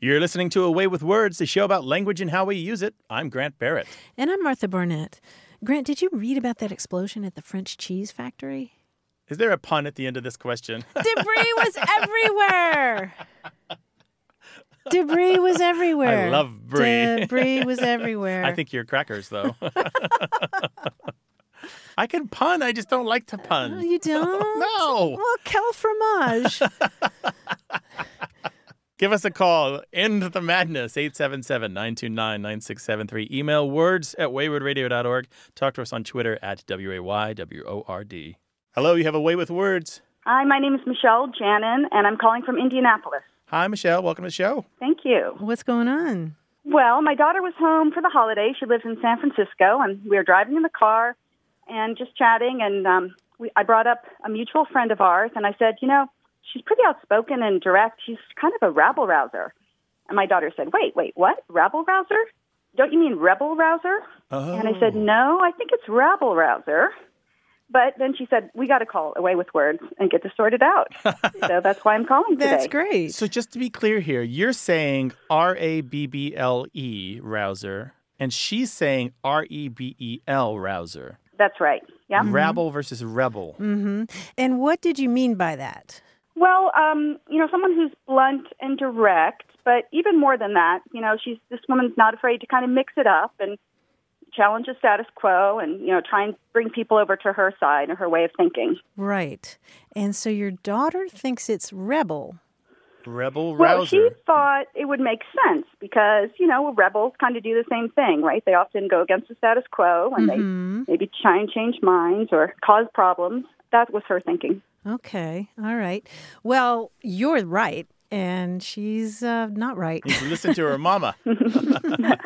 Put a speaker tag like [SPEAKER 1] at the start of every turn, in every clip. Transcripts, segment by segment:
[SPEAKER 1] You're listening to A Way with Words, the show about language and how we use it. I'm Grant Barrett.
[SPEAKER 2] And I'm Martha Barnette. Grant, did you read about that explosion at the French cheese factory?
[SPEAKER 1] Is there a pun at the end of this question?
[SPEAKER 2] Debris was everywhere. Debris was everywhere.
[SPEAKER 1] I love brie.
[SPEAKER 2] Debris was everywhere.
[SPEAKER 1] I think you're crackers, though. I can pun. I just don't like to pun.
[SPEAKER 2] you don't?
[SPEAKER 1] No.
[SPEAKER 2] Well, quel fromage.
[SPEAKER 1] Give us a call. End the madness. 877 929 9673. Email words at waywordradio.org. Talk to us on Twitter at W A Y W O R D. Hello, you have a way with words.
[SPEAKER 3] Hi, my name is Michelle Janin, and I'm calling from Indianapolis.
[SPEAKER 1] Hi, Michelle. Welcome to the show.
[SPEAKER 3] Thank you.
[SPEAKER 2] What's going on?
[SPEAKER 3] Well, my daughter was home for the holiday. She lives in San Francisco, and we were driving in the car and just chatting. And um, we, I brought up a mutual friend of ours, and I said, you know, she's pretty outspoken and direct. She's kind of a rabble rouser. And my daughter said, wait, wait, what? Rabble rouser? Don't you mean rebel rouser?
[SPEAKER 1] Oh.
[SPEAKER 3] And I said, no, I think it's rabble rouser. But then she said, we got to call away with words and get this sorted out. so that's why I'm calling today.
[SPEAKER 2] That's great.
[SPEAKER 1] So just to be clear here, you're saying R A B B L E rouser, and she's saying R E B E L rouser.
[SPEAKER 3] That's right. Yeah.
[SPEAKER 1] Rabble versus rebel.
[SPEAKER 2] Mm-hmm. And what did you mean by that?
[SPEAKER 3] Well, um, you know, someone who's blunt and direct, but even more than that, you know, she's this woman's not afraid to kind of mix it up and challenge the status quo and, you know, try and bring people over to her side or her way of thinking.
[SPEAKER 2] Right. And so your daughter thinks it's rebel.
[SPEAKER 1] Rebel
[SPEAKER 3] Well, she thought it would make sense because, you know, rebels kind of do the same thing, right? They often go against the status quo and
[SPEAKER 2] Mhm.
[SPEAKER 3] they maybe try and change minds or cause problems. That was her thinking.
[SPEAKER 2] Okay. All right. Well, you're right. And she's uh, not right.
[SPEAKER 1] Needs listen to her mama.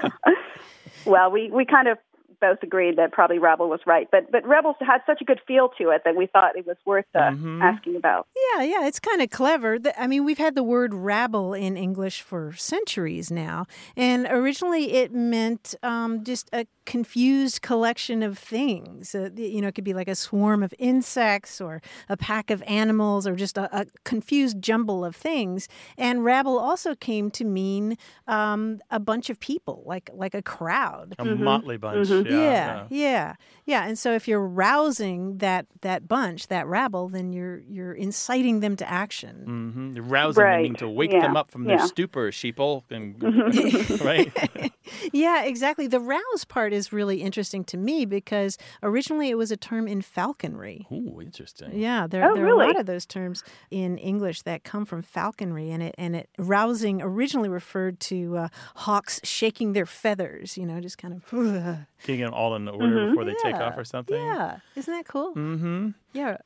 [SPEAKER 3] Well, we, we kind of both agreed that probably Rebel was right, but but Rebels had such a good feel to it that we thought it was worth uh,
[SPEAKER 1] Mhm.
[SPEAKER 3] asking about.
[SPEAKER 2] Yeah, yeah, it's kind of clever. I mean, we've had the word rabble in English for centuries now, and originally it meant um, just a confused collection of things. Uh, you know, it could be like a swarm of insects, or a pack of animals, or just a, a confused jumble of things. And rabble also came to mean um, a bunch of people, like like a crowd.
[SPEAKER 1] A motley bunch.
[SPEAKER 3] Mhm.
[SPEAKER 1] Yeah,
[SPEAKER 2] Yeah, yeah, yeah. And so if you're rousing that that bunch, that rabble, then you're you're inciting them to action.
[SPEAKER 1] hmm Rousing
[SPEAKER 3] Right.
[SPEAKER 1] them, to wake
[SPEAKER 3] Yeah.
[SPEAKER 1] them up from their
[SPEAKER 3] Yeah.
[SPEAKER 1] stupor, sheeple. And, right?
[SPEAKER 2] Yeah, exactly. The rouse part is really interesting to me because originally it was a term in falconry.
[SPEAKER 1] Ooh, interesting.
[SPEAKER 2] Yeah, there,
[SPEAKER 3] Oh,
[SPEAKER 2] there are a lot of those terms in English that come from falconry, and it and it rousing originally referred to uh, hawks shaking their feathers. You know, just kind of.
[SPEAKER 1] Getting them all in order before they take off
[SPEAKER 2] Yeah,
[SPEAKER 1] or something.
[SPEAKER 2] Yeah, isn't that cool?
[SPEAKER 1] Mm-hmm.
[SPEAKER 2] Yeah.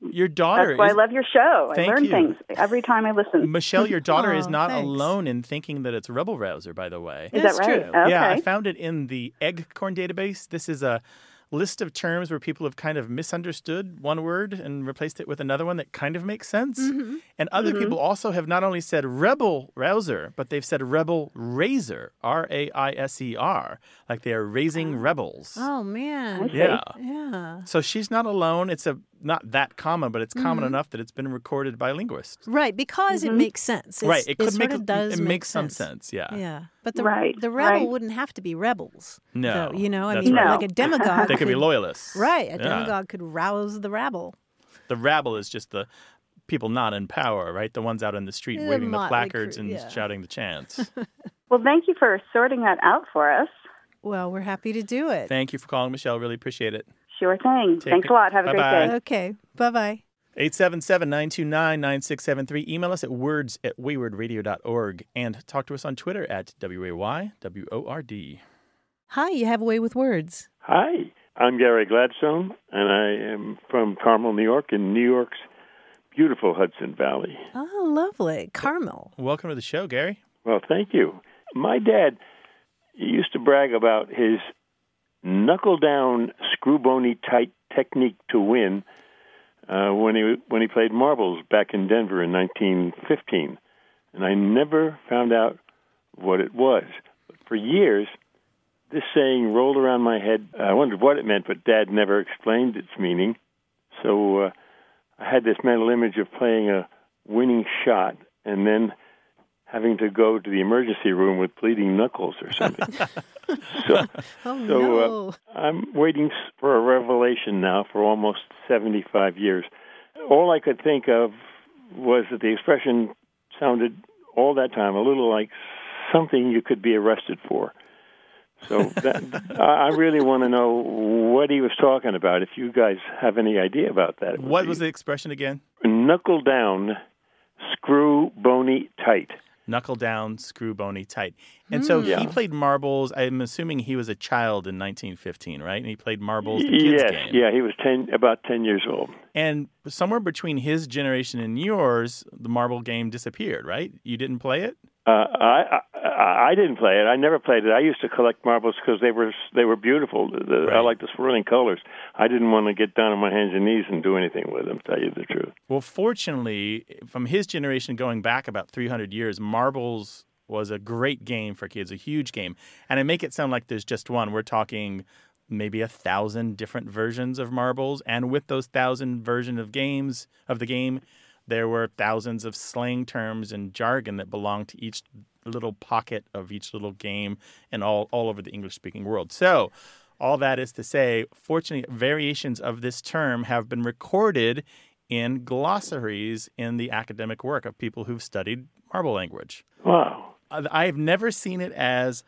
[SPEAKER 1] Your daughter
[SPEAKER 3] That's why I love your show.
[SPEAKER 1] Thank
[SPEAKER 3] I learn
[SPEAKER 1] you.
[SPEAKER 3] things every time I listen.
[SPEAKER 1] Michelle, your daughter is not
[SPEAKER 2] thanks.
[SPEAKER 1] alone in thinking that it's rebel rouser, by the way.
[SPEAKER 3] Is
[SPEAKER 2] That's
[SPEAKER 3] that right?
[SPEAKER 2] true.
[SPEAKER 3] Okay.
[SPEAKER 1] Yeah, I found it in the Eggcorn database. This is a list of terms where people have kind of misunderstood one word and replaced it with another one that kind of makes sense.
[SPEAKER 2] Mm-hmm.
[SPEAKER 1] And other people also have not only said rebel rouser, but they've said rebel raiser, R A I S E R, like they are raising rebels.
[SPEAKER 2] Oh man.
[SPEAKER 3] see.
[SPEAKER 1] Yeah.
[SPEAKER 2] Yeah.
[SPEAKER 1] So she's not alone. It's a not that common, but it's common
[SPEAKER 2] Mm-hmm.
[SPEAKER 1] enough that it's been recorded by linguists.
[SPEAKER 2] Right, because it makes sense. It's,
[SPEAKER 1] right. It could
[SPEAKER 2] sort
[SPEAKER 1] make
[SPEAKER 2] of does
[SPEAKER 1] it
[SPEAKER 2] make
[SPEAKER 1] makes some sense. Yeah.
[SPEAKER 2] Yeah, but the
[SPEAKER 3] Right,
[SPEAKER 2] the rebel
[SPEAKER 3] right.
[SPEAKER 2] wouldn't have to be rebels.
[SPEAKER 1] No,
[SPEAKER 2] though, you know, I
[SPEAKER 1] that's
[SPEAKER 2] mean,
[SPEAKER 1] right.
[SPEAKER 2] like a demagogue.
[SPEAKER 1] They could be loyalists.
[SPEAKER 2] Right, a
[SPEAKER 1] Yeah.
[SPEAKER 2] demagogue could rouse the rabble.
[SPEAKER 1] The rabble is just the people not in power, right? The ones out in the street
[SPEAKER 2] The
[SPEAKER 1] waving the placards
[SPEAKER 2] crew,
[SPEAKER 1] and
[SPEAKER 2] yeah.
[SPEAKER 1] shouting the chants.
[SPEAKER 3] Well, thank you for sorting that out for us.
[SPEAKER 2] Well, we're happy to do it.
[SPEAKER 1] Thank you for calling, Michelle. Really appreciate it.
[SPEAKER 3] Sure thing.
[SPEAKER 1] Take
[SPEAKER 3] Thanks
[SPEAKER 1] it.
[SPEAKER 3] a lot. Have a
[SPEAKER 1] Bye-bye.
[SPEAKER 3] great day.
[SPEAKER 2] Okay, bye bye.
[SPEAKER 1] 877-929-9673. Email us at words at waywordradio.org and talk to us on Twitter at W-A-Y-W-O-R-D.
[SPEAKER 2] Hi, you have a way with words.
[SPEAKER 4] Hi, I'm Gary Gladstone, and I am from Carmel, New York, in New York's beautiful Hudson Valley.
[SPEAKER 2] Oh, lovely, Carmel.
[SPEAKER 1] Welcome to the show, Gary.
[SPEAKER 4] Well, thank you. My dad used to brag about his knuckle down, screw bony tight technique to win uh, when he when he played marbles back in Denver in 1915, and I never found out what it was. But for years, this saying rolled around my head. I wondered what it meant, but Dad never explained its meaning. So uh, I had this mental image of playing a winning shot and then having to go to the emergency room with bleeding knuckles or something. so,
[SPEAKER 2] Oh
[SPEAKER 4] so
[SPEAKER 2] no!
[SPEAKER 4] uh, I'm waiting for a revelation now for almost 75 years. All I could think of was that the expression sounded all that time a little like something you could be arrested for. So that, I I really want to know what he was talking about. If you guys have any idea about that,
[SPEAKER 1] What
[SPEAKER 4] be
[SPEAKER 1] was the expression again?
[SPEAKER 4] knuckle down, screw bony tight?
[SPEAKER 1] Knuckle down, screw bony tight. And so he
[SPEAKER 4] hmm.
[SPEAKER 1] played marbles. I'm assuming he was a child in 1915, right? And he played marbles, the kids'
[SPEAKER 4] yes,
[SPEAKER 1] game.
[SPEAKER 4] yeah, he was ten, about ten years old.
[SPEAKER 1] And somewhere between his generation and yours, the marble game disappeared, right? You didn't play it?
[SPEAKER 4] Uh, I, I I didn't play it. I never played it. I used to collect marbles because they were they were beautiful. The, the, I
[SPEAKER 1] Right.
[SPEAKER 4] like the swirling colors. I didn't want to get down on my hands and knees and do anything with them. Tell you the truth.
[SPEAKER 1] Well, fortunately, from his generation going back about 300 years, marbles was a great game for kids, a huge game. And I make it sound like there's just one. We're talking maybe a thousand different versions of marbles. And with those thousand version of games of the game, there were thousands of slang terms and jargon that belonged to each little pocket of each little game and all, all over the English speaking world. So all that is to say, fortunately, variations of this term have been recorded in glossaries in the academic work of people who've studied marble language.
[SPEAKER 4] Wow.
[SPEAKER 1] I- I've never seen it as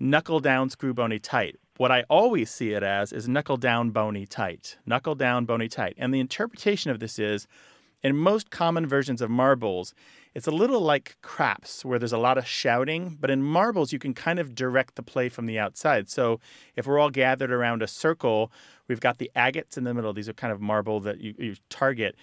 [SPEAKER 1] knuckle down, screw bony tight. What I always see it as is knuckle down, bony tight. Knuckle down, bony tight. And the interpretation of this is in most common versions of marbles, it's a little like craps where there's a lot of shouting, but in marbles, you can kind of direct the play from the outside. So if we're all gathered around a circle, we've got the agates in the middle. These are kind of marble that you, you target.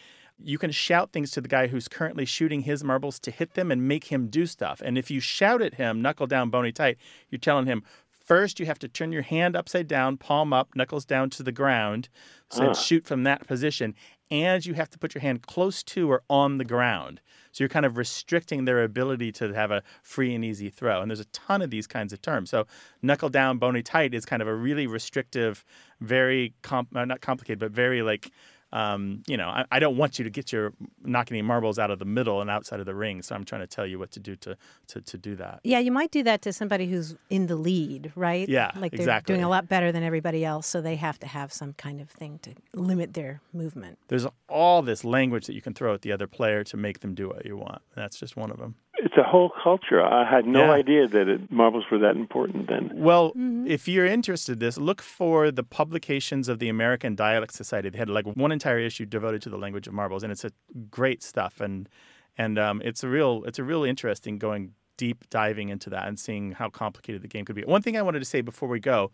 [SPEAKER 1] You can shout things to the guy who's currently shooting his marbles to hit them and make him do stuff. And if you shout at him, knuckle down, bony tight, you're telling him, First, you have to turn your hand upside down, palm up, knuckles down to the ground, so and shoot from that position. And you have to put your hand close to or on the ground. So you're kind of restricting their ability to have a free and easy throw. And there's a ton of these kinds of terms. So knuckle down, bony tight is kind of a really restrictive, very comp- uh, not complicated, but very like um, you know, I, I don't want you to get your knock any marbles out of the middle and outside of the ring. So I'm trying to tell you what to do to to, to do that.
[SPEAKER 2] Yeah, you might do that to somebody who's in the lead, right?
[SPEAKER 1] Yeah,
[SPEAKER 2] like they're
[SPEAKER 1] exactly.
[SPEAKER 2] doing a lot better than everybody else, so they have to have some kind of thing to limit their movement.
[SPEAKER 1] There's all this language that you can throw at the other player to make them do what you want. That's just one of them.
[SPEAKER 4] It's a whole culture. I had no
[SPEAKER 1] Yeah.
[SPEAKER 4] idea that it, marbles were that important then.
[SPEAKER 1] Well, if you're interested in this, look for the publications of the American Dialect Society. They had like one entire issue devoted to the language of marbles, and it's a great stuff. And and um, it's a real it's a real interesting going deep diving into that and seeing how complicated the game could be. One thing I wanted to say before we go.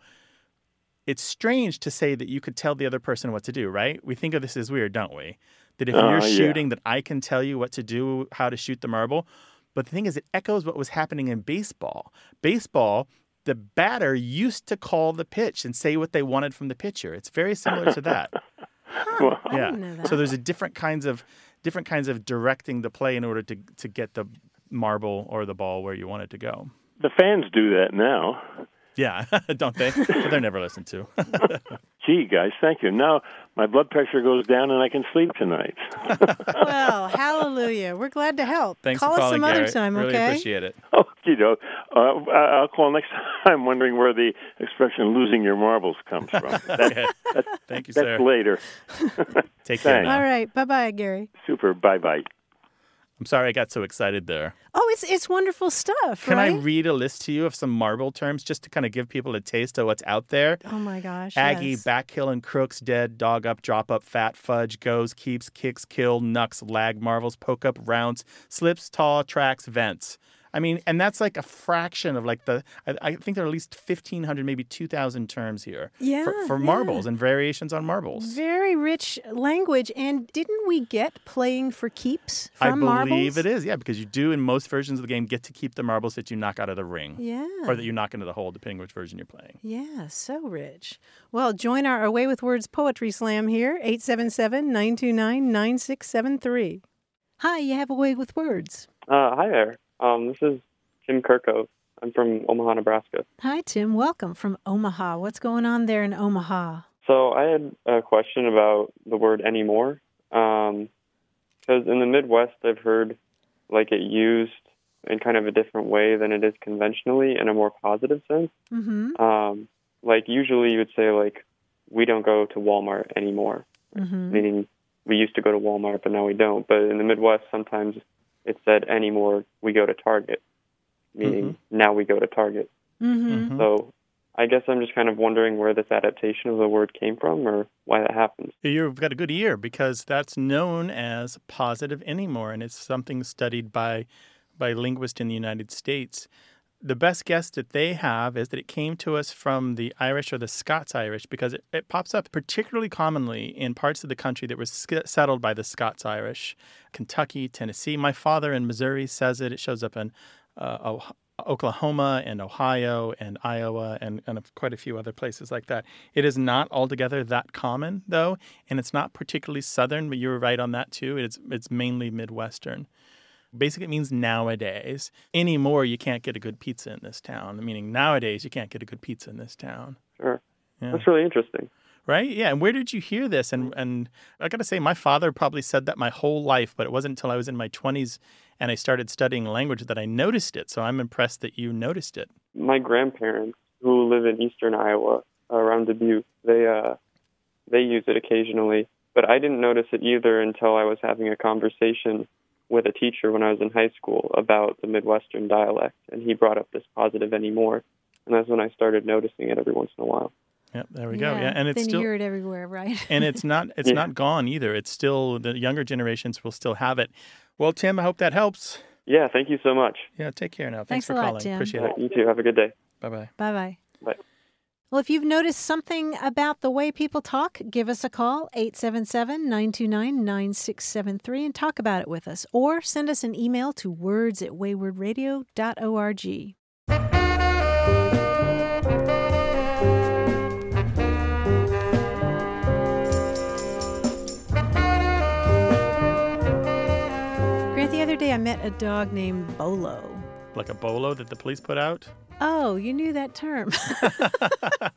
[SPEAKER 1] It's strange to say that you could tell the other person what to do, right? We think of this as weird, don't we? That if
[SPEAKER 4] Uh,
[SPEAKER 1] you're
[SPEAKER 4] yeah.
[SPEAKER 1] shooting, that I can tell you what to do, how to shoot the marble. But the thing is, it echoes what was happening in baseball. Baseball, the batter used to call the pitch and say what they wanted from the pitcher. It's very similar to that.
[SPEAKER 4] Well,
[SPEAKER 1] yeah.
[SPEAKER 2] know that.
[SPEAKER 1] So there's a different kinds of different kinds of directing the play in order to to get the marble or the ball where you want it to go.
[SPEAKER 4] the fans do that now.
[SPEAKER 1] Yeah, don't they? But they're never listened to.
[SPEAKER 4] Gee, guys, thank you. Now my blood pressure goes down and I can sleep tonight.
[SPEAKER 2] well, hallelujah. We're glad to help.
[SPEAKER 1] Thanks
[SPEAKER 2] Call
[SPEAKER 1] for
[SPEAKER 2] us
[SPEAKER 1] calling,
[SPEAKER 2] some other time,
[SPEAKER 1] really
[SPEAKER 2] okay?
[SPEAKER 1] appreciate it.
[SPEAKER 4] Oh, you know, uh, I- I'll call next time I'm wondering where the expression "losing your marbles" comes from. That,
[SPEAKER 1] Okay.
[SPEAKER 4] that's
[SPEAKER 1] Thank you,
[SPEAKER 4] that's
[SPEAKER 1] sir.
[SPEAKER 4] later.
[SPEAKER 1] Take care. Now.
[SPEAKER 2] All right. Bye bye, Gary.
[SPEAKER 4] Super. Bye bye.
[SPEAKER 1] I'm sorry I got so excited there.
[SPEAKER 2] Oh, it's it's wonderful stuff,
[SPEAKER 1] Can I read a list to you of some marble terms just to kind of give people a taste of what's out there?
[SPEAKER 2] oh my gosh.
[SPEAKER 1] Aggie,
[SPEAKER 2] yes.
[SPEAKER 1] back hill and crooks, dead, dog up, drop up, fat, fudge, goes, keeps, kicks, kill, knucks, lag, marvels, poke up, rounds, slips, tall, tracks, vents. I mean, and that's like a fraction of like the. I, I think there are at least fifteen hundred, maybe two thousand terms here.
[SPEAKER 2] Yeah,
[SPEAKER 1] For, for
[SPEAKER 2] yeah.
[SPEAKER 1] marbles and variations on marbles.
[SPEAKER 2] Very rich language. And didn't we get playing for keeps from marbles?
[SPEAKER 1] I believe
[SPEAKER 2] marbles?
[SPEAKER 1] it is, yeah, because you do in most versions of the game get to keep the marbles that you knock out of the ring.
[SPEAKER 2] Yeah.
[SPEAKER 1] Or that you knock into the hole, depending which version you're playing.
[SPEAKER 2] Yeah, so rich. Well, join our Away with Words Poetry Slam here, 877 929 9673. Hi, you have Away with Words.
[SPEAKER 5] Uh, hi there. Um, this is Tim Kirko. I'm from Omaha, Nebraska.
[SPEAKER 2] Hi, Tim. Welcome from Omaha. What's going on there in Omaha?
[SPEAKER 5] So I had a question about the word anymore. Because in the Midwest, I've heard like it used in kind of a different way than it is conventionally in a more positive sense.
[SPEAKER 2] Mm-hmm.
[SPEAKER 5] Um, like usually you would say like, we don't go to Walmart anymore,
[SPEAKER 2] Mm-hmm.
[SPEAKER 5] meaning we used to go to Walmart, but now we don't. But in the Midwest, sometimes it said anymore, we go to Target, meaning now we go to Target.
[SPEAKER 2] Mm-hmm.
[SPEAKER 1] Mhm.
[SPEAKER 5] So I guess I'm just kind of wondering where this adaptation of the word came from or why that happens.
[SPEAKER 1] You've got a good ear because that's known as positive anymore, and it's something studied by by linguists in the United States. The best guess that they have is that it came to us from the Irish or the Scots Irish because it, it pops up particularly commonly in parts of the country that were sk- settled by the Scots Irish, Kentucky, Tennessee. My father in Missouri says it. It shows up in uh, Oh- Oklahoma and Ohio and Iowa and, and quite a few other places like that. It is not altogether that common, though, and it's not particularly Southern, but you were right on that too. It's, it's mainly Midwestern. Basically, it means nowadays. Anymore, you can't get a good pizza in this town, meaning nowadays, you can't get a good pizza in this town.
[SPEAKER 5] Sure.
[SPEAKER 1] Yeah.
[SPEAKER 5] That's really interesting.
[SPEAKER 1] Right? Yeah. And where did you hear this? And and I got to say, my father probably said that my whole life, but it wasn't until I was in my 20s and I started studying language that I noticed it. So I'm impressed that you noticed it.
[SPEAKER 5] My grandparents, who live in eastern Iowa, around Dubuque, they uh, they use it occasionally, but I didn't notice it either until I was having a conversation with a teacher when I was in high school about the Midwestern dialect, and he brought up this positive anymore, and that's when I started noticing it every once in a while.
[SPEAKER 1] Yep. There we go. Yeah. And it's
[SPEAKER 2] then
[SPEAKER 1] still.
[SPEAKER 2] you hear it everywhere, right?
[SPEAKER 1] and it's not it's
[SPEAKER 5] Yeah.
[SPEAKER 1] not gone either. It's still the younger generations will still have it. Well, Tim, I hope that helps.
[SPEAKER 5] Yeah, thank you so much.
[SPEAKER 1] Yeah, take care now.
[SPEAKER 2] Thanks
[SPEAKER 1] Thanks, for
[SPEAKER 2] a lot,
[SPEAKER 1] calling.
[SPEAKER 2] Tim.
[SPEAKER 1] Appreciate
[SPEAKER 5] Yeah,
[SPEAKER 1] it.
[SPEAKER 5] you too. Have a good day.
[SPEAKER 1] Bye bye.
[SPEAKER 2] Bye bye.
[SPEAKER 5] Bye.
[SPEAKER 2] Well, if you've noticed something about the way people talk, give us a call, 877 929 9673, and talk about it with us. Or send us an email to words at waywordradio.org. Grant, the other day I met a dog named Bolo.
[SPEAKER 1] Like a bolo that the police put out.
[SPEAKER 2] Oh, you knew that term. I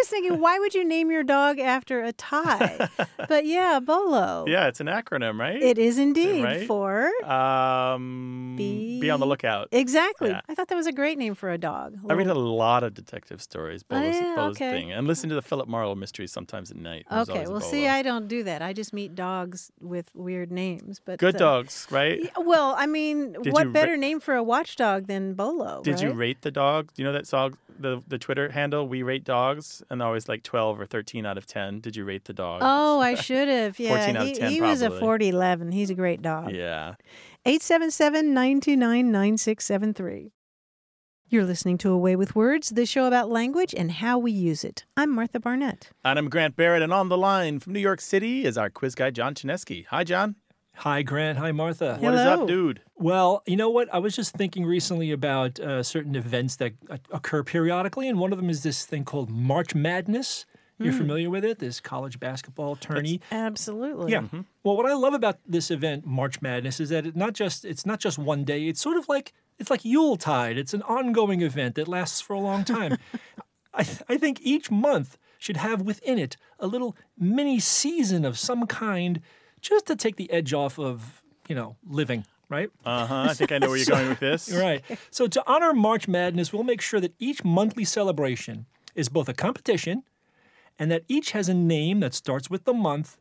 [SPEAKER 2] was thinking, why would you name your dog after a tie? But yeah, Bolo.
[SPEAKER 1] Yeah, it's an acronym, right?
[SPEAKER 2] It is indeed
[SPEAKER 1] Right?
[SPEAKER 2] for.
[SPEAKER 1] Um, be on the lookout.
[SPEAKER 2] Exactly.
[SPEAKER 1] Yeah.
[SPEAKER 2] I thought that was a great name for a dog.
[SPEAKER 1] I read a lot of detective stories.
[SPEAKER 2] Oh, yeah,
[SPEAKER 1] Bolo's
[SPEAKER 2] okay.
[SPEAKER 1] thing, and listen to the Philip Marlowe mysteries sometimes at night. There's
[SPEAKER 2] Okay, well, see. I don't do that. I just meet dogs with weird names. But
[SPEAKER 1] good
[SPEAKER 2] uh,
[SPEAKER 1] dogs, right?
[SPEAKER 2] well, I mean,
[SPEAKER 1] Did
[SPEAKER 2] what better
[SPEAKER 1] ra-
[SPEAKER 2] name for a watchdog than Bolo?
[SPEAKER 1] Did you rate the dog? Do you know that song, the the Twitter handle? We rate dogs, and always like twelve or thirteen out of ten. Did you rate the dog?
[SPEAKER 2] Oh, I should have. Yeah,
[SPEAKER 1] 14 out of
[SPEAKER 2] he,
[SPEAKER 1] 10
[SPEAKER 2] he was a
[SPEAKER 1] probably.
[SPEAKER 2] 40 11. He's a great dog.
[SPEAKER 1] yeah.
[SPEAKER 2] 877 929 9673. You're listening to Away with Words, the show about language and how we use it. I'm Martha Barnette.
[SPEAKER 1] And I'm Grant Barrett, and on the line from New York City is our quiz guy John Chaneski. Hi, John.
[SPEAKER 6] Hi, Grant. Hi, Martha.
[SPEAKER 1] What is up, dude?
[SPEAKER 6] Well, you know what? I was just thinking recently about uh, certain events that uh, occur periodically, and one of them is this thing called March Madness. You're familiar with it? This college basketball tourney.
[SPEAKER 2] Absolutely.
[SPEAKER 6] Yeah. Well, what I love about this event, March Madness, is that it not just it's not just one day. It's sort of like it's like Yuletide. It's an ongoing event that lasts for a long time. I, th- I think each month should have within it a little mini season of some kind, just to take the edge off of you know living. Right.
[SPEAKER 1] Uh huh. I think I know where you're going with this.
[SPEAKER 6] Right. So to honor March Madness, we'll make sure that each monthly celebration is both a competition and that each has a name that starts with the month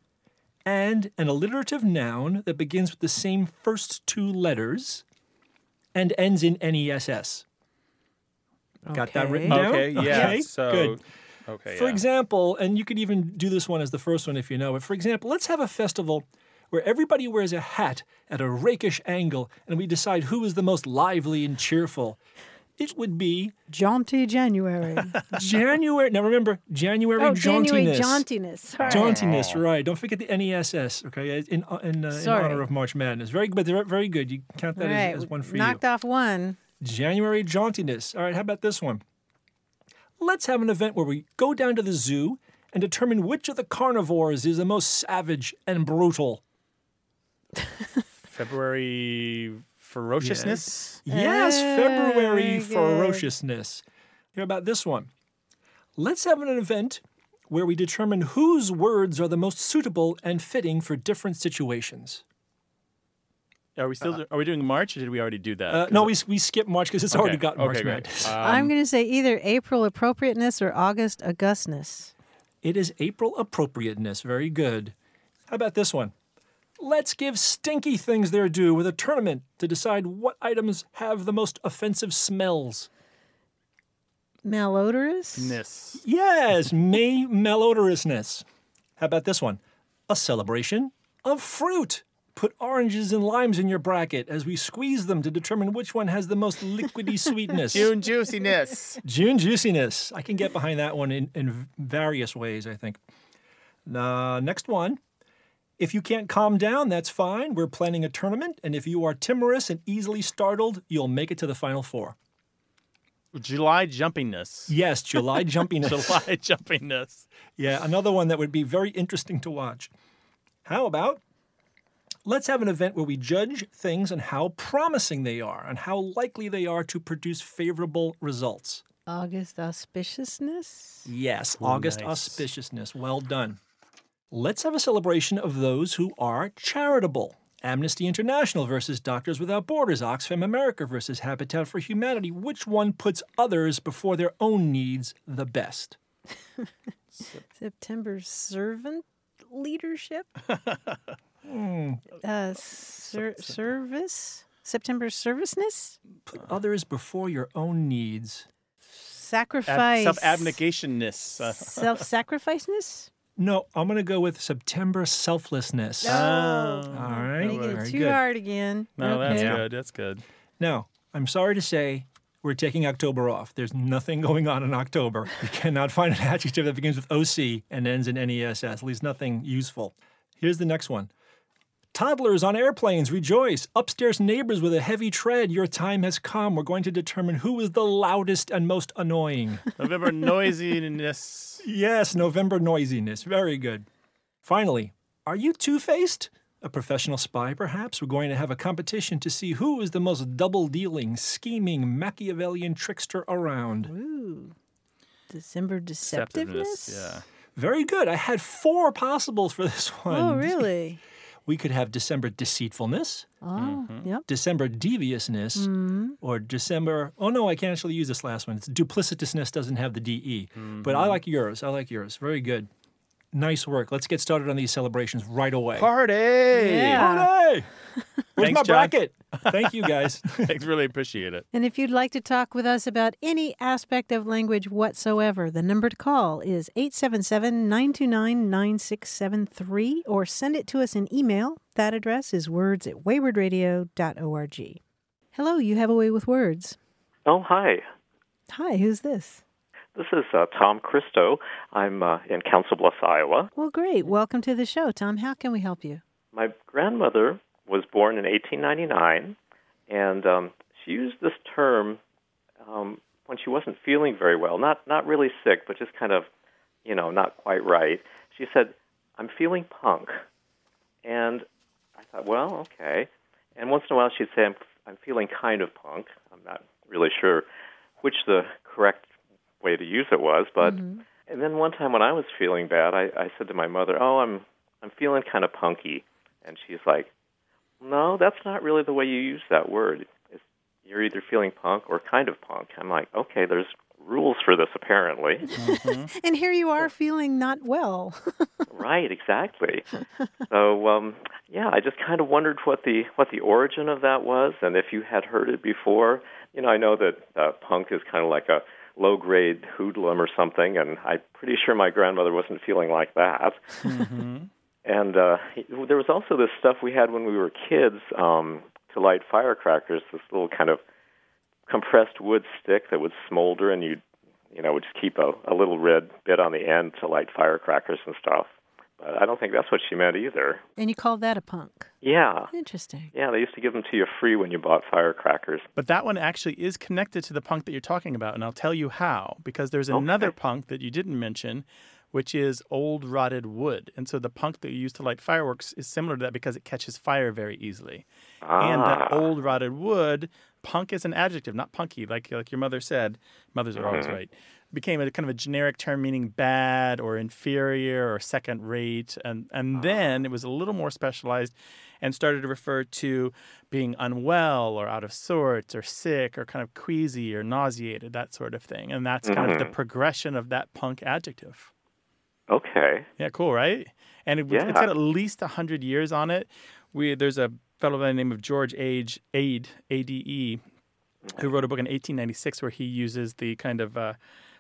[SPEAKER 6] and an alliterative noun that begins with the same first two letters and ends in NESS. Got that written down?
[SPEAKER 1] Okay. Yeah.
[SPEAKER 6] Okay,
[SPEAKER 1] So.
[SPEAKER 6] good.
[SPEAKER 1] Okay.
[SPEAKER 6] For
[SPEAKER 1] yeah.
[SPEAKER 6] example, and you could even do this one as the first one if you know it. For example, let's have a festival where everybody wears a hat at a rakish angle and we decide who is the most lively and cheerful. It would be
[SPEAKER 2] Jaunty January.
[SPEAKER 6] January. Now remember, January
[SPEAKER 2] oh,
[SPEAKER 6] jauntiness.
[SPEAKER 2] January jauntiness. Sorry.
[SPEAKER 6] Jauntiness, right? Don't forget the NESS. Okay, in uh, in, uh, in honor of March Madness. Very, but they're very good. You count that
[SPEAKER 2] All
[SPEAKER 6] as,
[SPEAKER 2] right,
[SPEAKER 6] as one for
[SPEAKER 2] knocked off one.
[SPEAKER 6] January jauntiness. All right, how about this one? Let's have an event where we go down to the zoo and determine which of the carnivores is the most savage and brutal.
[SPEAKER 1] February ferociousness.
[SPEAKER 6] Yes, February
[SPEAKER 2] very
[SPEAKER 6] ferociousness. Hear about this one. Let's have an event where we determine whose words are the most suitable and fitting for different situations.
[SPEAKER 1] Are we still? are we doing March, or did we already do that?
[SPEAKER 6] Uh,
[SPEAKER 1] 'Cause-
[SPEAKER 6] no, we, we skipped March because it's
[SPEAKER 1] okay,
[SPEAKER 6] already got March
[SPEAKER 1] okay, great.
[SPEAKER 6] Madness.
[SPEAKER 1] Um,
[SPEAKER 2] I'm going to say either April appropriateness or August augustness.
[SPEAKER 6] It is April appropriateness. Very good. How about this one? Let's give stinky things their due with a tournament to decide what items have the most offensive smells.
[SPEAKER 1] Malodorousness.
[SPEAKER 6] Yes, May malodorousness. How about this one? A celebration of fruit. Put oranges and limes in your bracket as we squeeze them to determine which one has the most liquidy sweetness.
[SPEAKER 1] June juiciness.
[SPEAKER 6] June juiciness. I can get behind that one in, in various ways, I think. Uh, next one. If you can't calm down, that's fine. We're planning a tournament, and if you are timorous and easily startled, you'll make it to the final four.
[SPEAKER 1] July jumpingness.
[SPEAKER 6] Yes, July jumpiness.
[SPEAKER 1] July jumpiness.
[SPEAKER 6] Yeah, another one that would be very interesting to watch. How about let's have an event where we judge things on how promising they are and how likely they are to produce favorable results.
[SPEAKER 2] August auspiciousness?
[SPEAKER 6] Yes, August
[SPEAKER 1] nice.
[SPEAKER 6] auspiciousness. Well done. Let's have a celebration of those who are charitable. Amnesty International versus Doctors Without Borders, Oxfam America versus Habitat for Humanity. Which one puts others before their own needs the best?
[SPEAKER 2] September servant leadership? Uh, ser- service? September serviceness?
[SPEAKER 6] Put others before your own needs.
[SPEAKER 2] Sacrifice.
[SPEAKER 1] Self abnegationness.
[SPEAKER 2] Self sacrificeness?
[SPEAKER 6] No, I'm going to go with September selflessness.
[SPEAKER 2] No.
[SPEAKER 6] All right.
[SPEAKER 2] Making it
[SPEAKER 6] Very
[SPEAKER 2] too
[SPEAKER 6] good.
[SPEAKER 2] hard again.
[SPEAKER 1] no, that's
[SPEAKER 2] Okay.
[SPEAKER 1] good. That's good.
[SPEAKER 6] Now, I'm sorry to say we're taking October off. There's nothing going on in October. You cannot find an adjective that begins with OC and ends in NESS, at least nothing useful. Here's the next one. Toddlers on airplanes rejoice. Upstairs neighbors with a heavy tread. Your time has come. We're going to determine who is the loudest and most annoying.
[SPEAKER 1] November noisiness.
[SPEAKER 6] yes, November noisiness. Very good. Finally, are you two faced? A professional spy, perhaps? We're going to have a competition to see who is the most double dealing, scheming, Machiavellian trickster around.
[SPEAKER 2] Ooh. December deceptiveness?
[SPEAKER 1] Yeah.
[SPEAKER 6] Very good. I had four possibles for this one.
[SPEAKER 2] Oh, really?
[SPEAKER 6] We could have December deceitfulness,
[SPEAKER 2] Oh, yep.
[SPEAKER 6] December deviousness,
[SPEAKER 2] Mm-hmm.
[SPEAKER 6] or December. Oh, no, I can't actually use this last one. It's duplicitousness doesn't have the DE. Mm-hmm. But I like yours. I like yours. Very good. Nice work. Let's get started on these celebrations right away.
[SPEAKER 1] Party.
[SPEAKER 2] Yeah.
[SPEAKER 6] Hooray! Where's
[SPEAKER 1] Thanks,
[SPEAKER 6] my
[SPEAKER 1] John.
[SPEAKER 6] bracket? Thank you, guys.
[SPEAKER 1] Thanks. Really appreciate it.
[SPEAKER 2] And if you'd like to talk with us about any aspect of language whatsoever, the number to call is 877 929 9673 or send it to us in email. That address is words at waywordradio.org. Hello, you have a way with words.
[SPEAKER 7] Oh, hi.
[SPEAKER 2] Hi, who's this?
[SPEAKER 7] This is uh, Tom Christo. I'm uh, in Council Bluffs, Iowa.
[SPEAKER 2] Well, great. Welcome to the show, Tom. How can we help you?
[SPEAKER 7] My grandmother was born in 1899, and um, she used this term um, when she wasn't feeling very well. Not not really sick, but just kind of, you know, not quite right. She said, "I'm feeling punk," and I thought, well, okay. And once in a while, she'd say, "I'm I'm feeling kind of punk." I'm not really sure which the correct way to use it was, but and then one time when I was feeling bad, I, I said to my mother, "Oh, I'm I'm feeling kind of punky," and she's like, "No, that's not really the way you use that word. It's, you're either feeling punk or kind of punk." I'm like, "Okay, there's rules for this apparently."
[SPEAKER 2] And here you are feeling not well.
[SPEAKER 7] right, exactly. so, um, yeah, I just kind of wondered what the what the origin of that was, and if you had heard it before. You know, I know that uh, punk is kind of like a low grade hoodlum or something, and I'm pretty sure my grandmother wasn't feeling like that. And uh, there was also this stuff we had when we were kids um, to light firecrackers. This little kind of compressed wood stick that would smolder, and you'd you know, would just keep a, a little red bit on the end to light firecrackers and stuff. But I don't think that's what she meant either.
[SPEAKER 2] And you call that a punk?
[SPEAKER 7] Yeah.
[SPEAKER 2] Interesting.
[SPEAKER 7] Yeah, they used to give them to you free when you bought firecrackers.
[SPEAKER 1] But that one actually is connected to the punk that you're talking about, and I'll tell you how. Because there's
[SPEAKER 7] Okay.
[SPEAKER 1] another punk that you didn't mention, which is old rotted wood. And so the punk that you use to light fireworks is similar to that because it catches fire very easily. Ah. And that
[SPEAKER 7] Ah.
[SPEAKER 1] old rotted wood, punk is an adjective, not punky, like like your mother said. Mothers are always
[SPEAKER 7] Mhm.
[SPEAKER 1] right. Became a kind of a generic term meaning bad or inferior or second rate, and and then it was a little more specialized, and started to refer to being unwell or out of sorts or sick or kind of queasy or nauseated, that sort of thing. And that's kind of the
[SPEAKER 7] Mhm.
[SPEAKER 1] progression of that punk adjective.
[SPEAKER 7] Okay.
[SPEAKER 1] Yeah, cool, right? And it, it's
[SPEAKER 7] Yeah.
[SPEAKER 1] got at least 100 years on it. We There's a fellow by the name of George Age, Ade, A-D-E, who wrote a book in 1896 where he uses the kind of uh,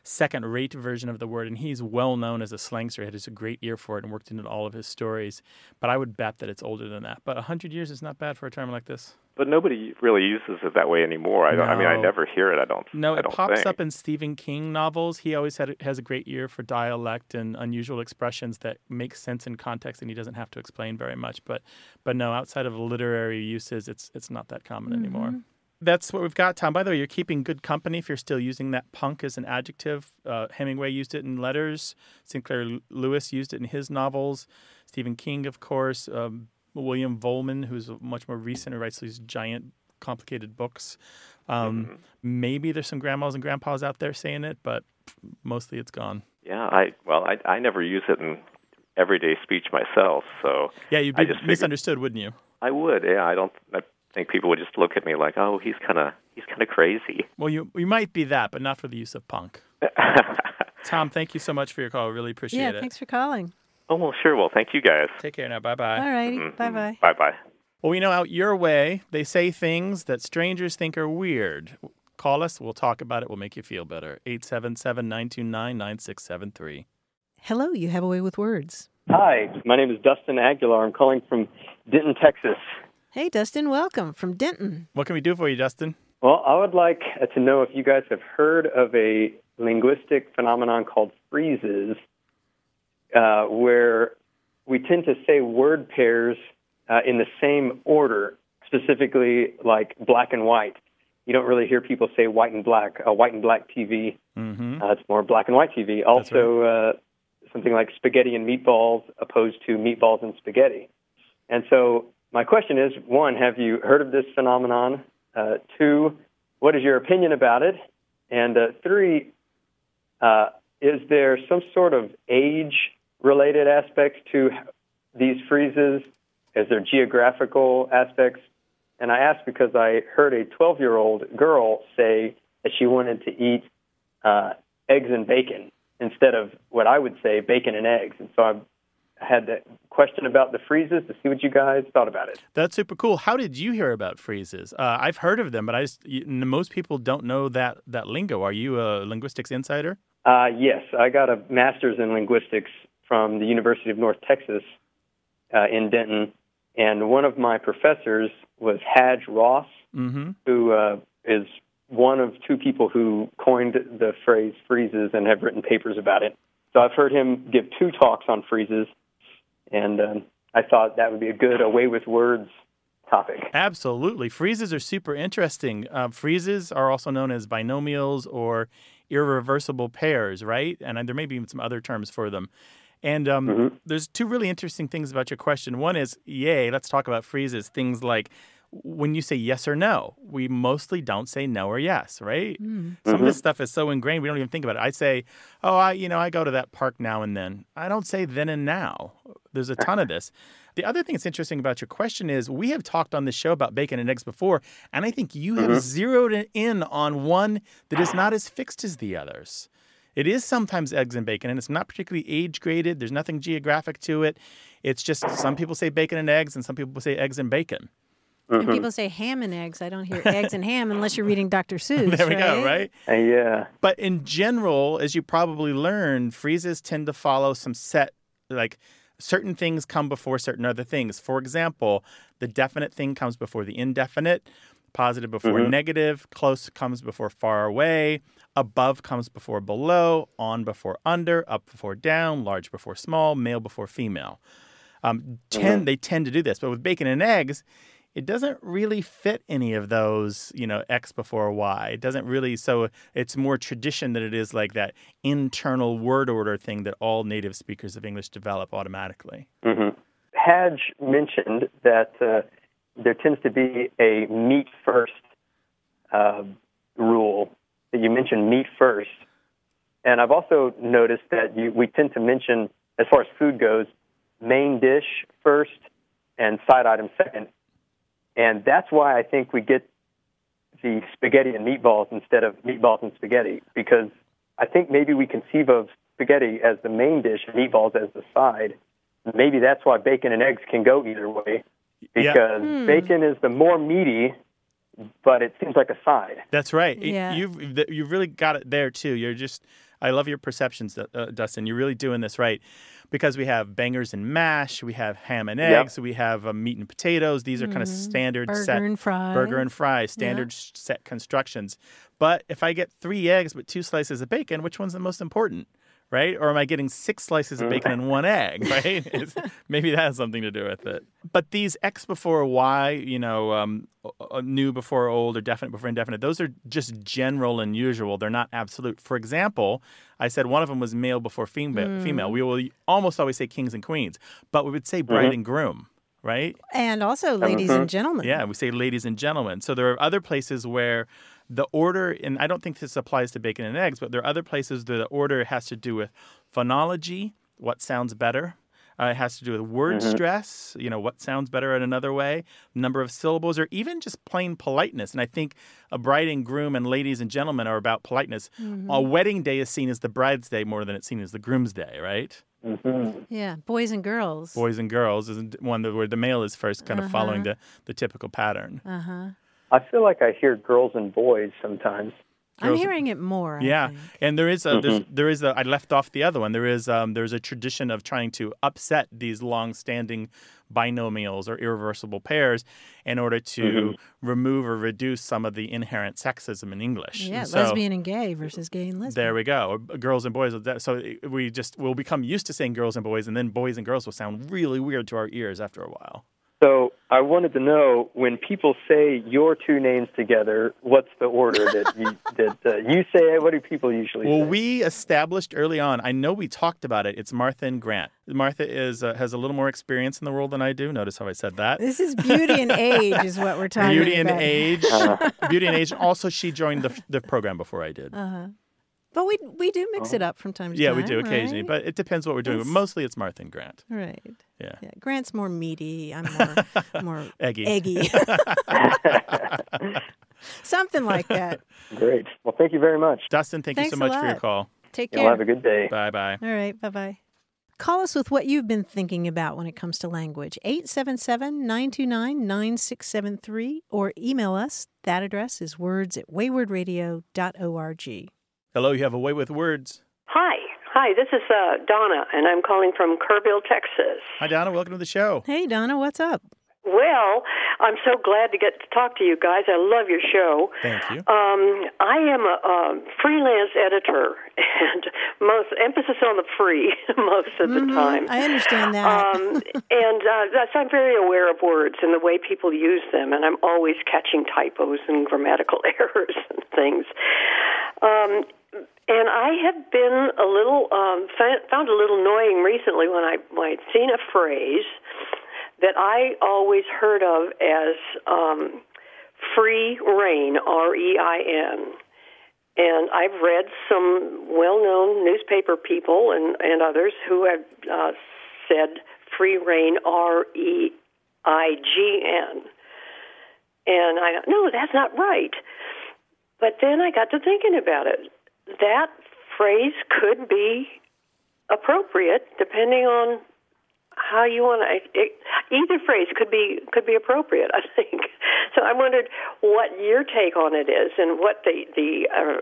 [SPEAKER 1] second rate version of the word. And he's well known as a slangster. He had just a great ear for it and worked into all of his stories. But I would bet that it's older than that. But 100 years is not bad for a term like this.
[SPEAKER 7] But nobody really uses it that way anymore. I, don't, I mean, I never hear it. I don't.
[SPEAKER 1] No,
[SPEAKER 7] I
[SPEAKER 1] it
[SPEAKER 7] don't
[SPEAKER 1] pops
[SPEAKER 7] think.
[SPEAKER 1] up in Stephen King novels. He always had has a great ear for dialect and unusual expressions that make sense in context, and he doesn't have to explain very much. But, but no, outside of literary uses, it's it's not that common mm-hmm. anymore. That's what we've got, Tom. By the way, you're keeping good company if you're still using that punk as an adjective. Uh, Hemingway used it in letters. Sinclair Lewis used it in his novels. Stephen King, of course. Um, William Vollmann, who's much more recent, who writes these giant, complicated books. Um, Maybe there's some grandmas and grandpas out there saying it, but mostly it's gone.
[SPEAKER 7] Yeah, I well, I I never use it in everyday speech myself, so
[SPEAKER 1] Yeah, you'd be
[SPEAKER 7] just figured-
[SPEAKER 1] misunderstood, wouldn't you?
[SPEAKER 7] I would. Yeah, I don't. I think people would just look at me like, oh, he's kind of he's kind of crazy.
[SPEAKER 1] Well, you you might be that, but not for the use of punk. Tom, thank you so much for your call. Really appreciate
[SPEAKER 2] yeah,
[SPEAKER 1] it.
[SPEAKER 2] thanks for calling.
[SPEAKER 7] oh well, sure. Well, thank you guys.
[SPEAKER 1] Take care now. Bye bye.
[SPEAKER 2] All righty. Mm-hmm. Bye bye.
[SPEAKER 7] Bye bye.
[SPEAKER 1] Well, we know out your way, they say things that strangers think are weird. Call us. We'll talk about it. We'll make you feel better. 877 929 9673.
[SPEAKER 2] Hello, you have a way with words.
[SPEAKER 8] Hi, my name is Dustin Aguilar. I'm calling from Denton, Texas.
[SPEAKER 2] Hey, Dustin, welcome from Denton.
[SPEAKER 1] What can we do for you, Dustin?
[SPEAKER 8] Well, I would like uh, to know if you guys have heard of a linguistic phenomenon called freezes, uh, where we tend to say word pairs uh, in the same order, specifically like black and white. You don't really hear people say white and black, uh, white and black TV.
[SPEAKER 1] Mm-hmm.
[SPEAKER 8] Uh, it's more black and white TV. Also, uh, something like spaghetti and meatballs opposed to meatballs and spaghetti. And so, my question is one, have you heard of this phenomenon? Uh, two, what is your opinion about it? And uh, three, uh, is there some sort of age related aspects to these freezes? Is there geographical aspects? And I ask because I heard a 12 year old girl say that she wanted to eat uh, eggs and bacon instead of what I would say bacon and eggs. And so I had that question about the freezes to see what you guys thought about it.
[SPEAKER 1] That's super cool. How did you hear about freezes? Uh, I've heard of them, but I just, you, most people don't know that, that lingo. Are you a linguistics insider?
[SPEAKER 8] Uh, yes, I got a master's in linguistics from the University of North Texas uh, in Denton, and one of my professors was Haj Ross,
[SPEAKER 1] Mm-hmm.
[SPEAKER 8] who uh, is one of two people who coined the phrase freezes and have written papers about it. So I've heard him give two talks on freezes, and um, I thought that would be a good away with words topic.
[SPEAKER 1] Absolutely. Freezes are super interesting. Uh, freezes are also known as binomials or irreversible pairs, right? And there may be even some other terms for them. And um, there's two really interesting things about your question. One is, yay, let's talk about freezes. Things like when you say yes or no, we mostly don't say no or yes, right? Mm. Some of this mm-hmm. stuff is so ingrained we don't even think about it. I say, "Oh, I you know I go to that park now and then." I don't say then and now. There's a ton of this. The other thing that's interesting about your question is we have talked on this show about bacon and eggs before, and I think you have mm-hmm. zeroed in on one that is not as fixed as the others. It is sometimes eggs and bacon, and it's not particularly age graded. There's nothing geographic to it. It's just some people say bacon and eggs, and some people say eggs and bacon.
[SPEAKER 2] And people say ham and eggs. I don't hear eggs and ham unless you're reading Dr. Seuss.
[SPEAKER 1] There we go, right?
[SPEAKER 8] Uh, yeah.
[SPEAKER 1] But in general, as you probably learned, freezes tend to follow some set, like certain things come before certain other things. For example, the definite thing comes before the indefinite, positive before
[SPEAKER 4] Mhm.
[SPEAKER 1] negative, close comes before far away, above comes before below, on before under, up before down, large before small, male before female. Um, tend
[SPEAKER 4] Mhm.
[SPEAKER 1] they tend to do this, but with bacon and eggs, it doesn't really fit any of those, you know, X before Y. It doesn't really, so it's more tradition than it is like that internal word order thing that all native speakers of English develop automatically.
[SPEAKER 8] hmm Haj mentioned that uh, there tends to be a meat first uh, rule. That you mentioned meat first, and I've also noticed that you, we tend to mention, as far as food goes, main dish first and side item second, and that's why I think we get the spaghetti and meatballs instead of meatballs and spaghetti because I think maybe we conceive of spaghetti as the main dish and meatballs as the side. Maybe that's why bacon and eggs can go either way
[SPEAKER 1] Yeah.
[SPEAKER 8] because
[SPEAKER 2] Hmm.
[SPEAKER 8] bacon is the more meaty, but it seems like a side.
[SPEAKER 1] That's right.
[SPEAKER 2] Yeah.
[SPEAKER 1] You've you've really got it there too. You're just I love your perceptions, uh, Dustin. You're really doing this right because we have bangers and mash, we have ham and
[SPEAKER 8] Yep.
[SPEAKER 1] eggs, we have uh, meat and potatoes. These are kind of standard
[SPEAKER 2] Mm-hmm. Burger
[SPEAKER 1] set
[SPEAKER 2] and fries.
[SPEAKER 1] burger and fries, standard s set constructions. But if I get three eggs but two slices of bacon, which one's the most important? Right? Or am I getting six slices of bacon and one egg? Right? It's, maybe that has something to do with it. But these X before Y, you know, um, uh, new before old or definite before indefinite, those are just general and usual. They're not absolute. For example, I said one of them was male before female. female. We will almost always say kings and queens, but we would say bride and groom, right?
[SPEAKER 2] And also, ladies and gentlemen.
[SPEAKER 1] Yeah, we say ladies and gentlemen. So there are other places where the order, and I don't think this applies to bacon and eggs, but there are other places where the order has to do with phonology, what sounds better. Uh, it has to do with word stress, you know, what sounds better in another way, number of syllables, or even just plain politeness. And I think a bride and groom and ladies and gentlemen are about politeness. A wedding day is seen as the bride's day more than it's seen as the groom's day, right?
[SPEAKER 8] Mm-hmm.
[SPEAKER 2] Yeah, boys and girls.
[SPEAKER 1] Boys and girls is one where the male is first, kind of following the, the typical pattern.
[SPEAKER 2] Uh huh.
[SPEAKER 8] I feel like I hear girls and boys sometimes.
[SPEAKER 2] I'm hearing it more. I
[SPEAKER 1] Yeah,
[SPEAKER 2] think.
[SPEAKER 1] and there is a there's, mm-hmm. there is a I left off the other one. There is um there's a tradition of trying to upset these long-standing binomials or irreversible pairs in order to mm-hmm. remove or reduce some of the inherent sexism in English.
[SPEAKER 2] Yeah,
[SPEAKER 1] so-
[SPEAKER 2] lesbian and gay versus gay and lesbian.
[SPEAKER 1] There we go. Or uh, Girls and boys. So we just will become used to saying girls and boys, and then boys and girls will sound really weird to our ears after a while.
[SPEAKER 8] So I wanted to know when people say your two names together, what's the order that you that uh, you say? What do people usually
[SPEAKER 1] Well,
[SPEAKER 8] say?
[SPEAKER 1] we established early on. I know we talked about it. It's Martha and Grant. Martha is uh, has a little more experience in the world than I do. Notice how I said that.
[SPEAKER 2] This is beauty and age, is what we're talking about.
[SPEAKER 1] Beauty and
[SPEAKER 2] about.
[SPEAKER 1] age. Beauty and age. Also, she joined the the program before I did.
[SPEAKER 2] Uh-huh. But we we do mix it oh. up from time to
[SPEAKER 1] yeah,
[SPEAKER 2] time.
[SPEAKER 1] Yeah, we do occasionally,
[SPEAKER 2] right?
[SPEAKER 1] but it depends what we're doing. But
[SPEAKER 2] It's-
[SPEAKER 1] mostly, it's Martha and Grant.
[SPEAKER 2] right.
[SPEAKER 1] Yeah,
[SPEAKER 2] Yeah, Grant's more meaty. I'm more more
[SPEAKER 1] eggy.
[SPEAKER 2] eggy. Something like that.
[SPEAKER 8] Great. Well, thank you very much.
[SPEAKER 1] Dustin, thank
[SPEAKER 2] Thanks
[SPEAKER 1] you so much for your call.
[SPEAKER 2] Take
[SPEAKER 8] You'll
[SPEAKER 2] care.
[SPEAKER 8] have a good day.
[SPEAKER 1] Bye bye.
[SPEAKER 2] All right. Bye bye. Call us with what you've been thinking about when it comes to language. 877 929 9673 or email us. That address is words at waywordradio.org.
[SPEAKER 1] Hello, you have a way with words.
[SPEAKER 9] Hi. Hi, this is uh, Donna, and I'm calling from Kerrville, Texas.
[SPEAKER 1] Hi, Donna. Welcome to the show.
[SPEAKER 2] Hey, Donna, what's up?
[SPEAKER 9] Well, I'm so glad to get to talk to you guys. I love your show.
[SPEAKER 1] Thank you.
[SPEAKER 9] Um, I am a, a freelance editor, and most emphasis on the free most of the time.
[SPEAKER 2] I understand that.
[SPEAKER 9] Um, and uh, that's, I'm very aware of words and the way people use them, and I'm always catching typos and grammatical errors and things. Um, and I have been a little um, found a little annoying recently when I when I'd seen a phrase that I always heard of as um, free reign, R E I N. And I've read some well known newspaper people and, and others who have uh, said free reign, R E I G N. And I no, that's not right. But then I got to thinking about it. That phrase could be appropriate depending on how you want to. It, either phrase could be could be appropriate, I think. So I wondered what your take on it is and what the the uh,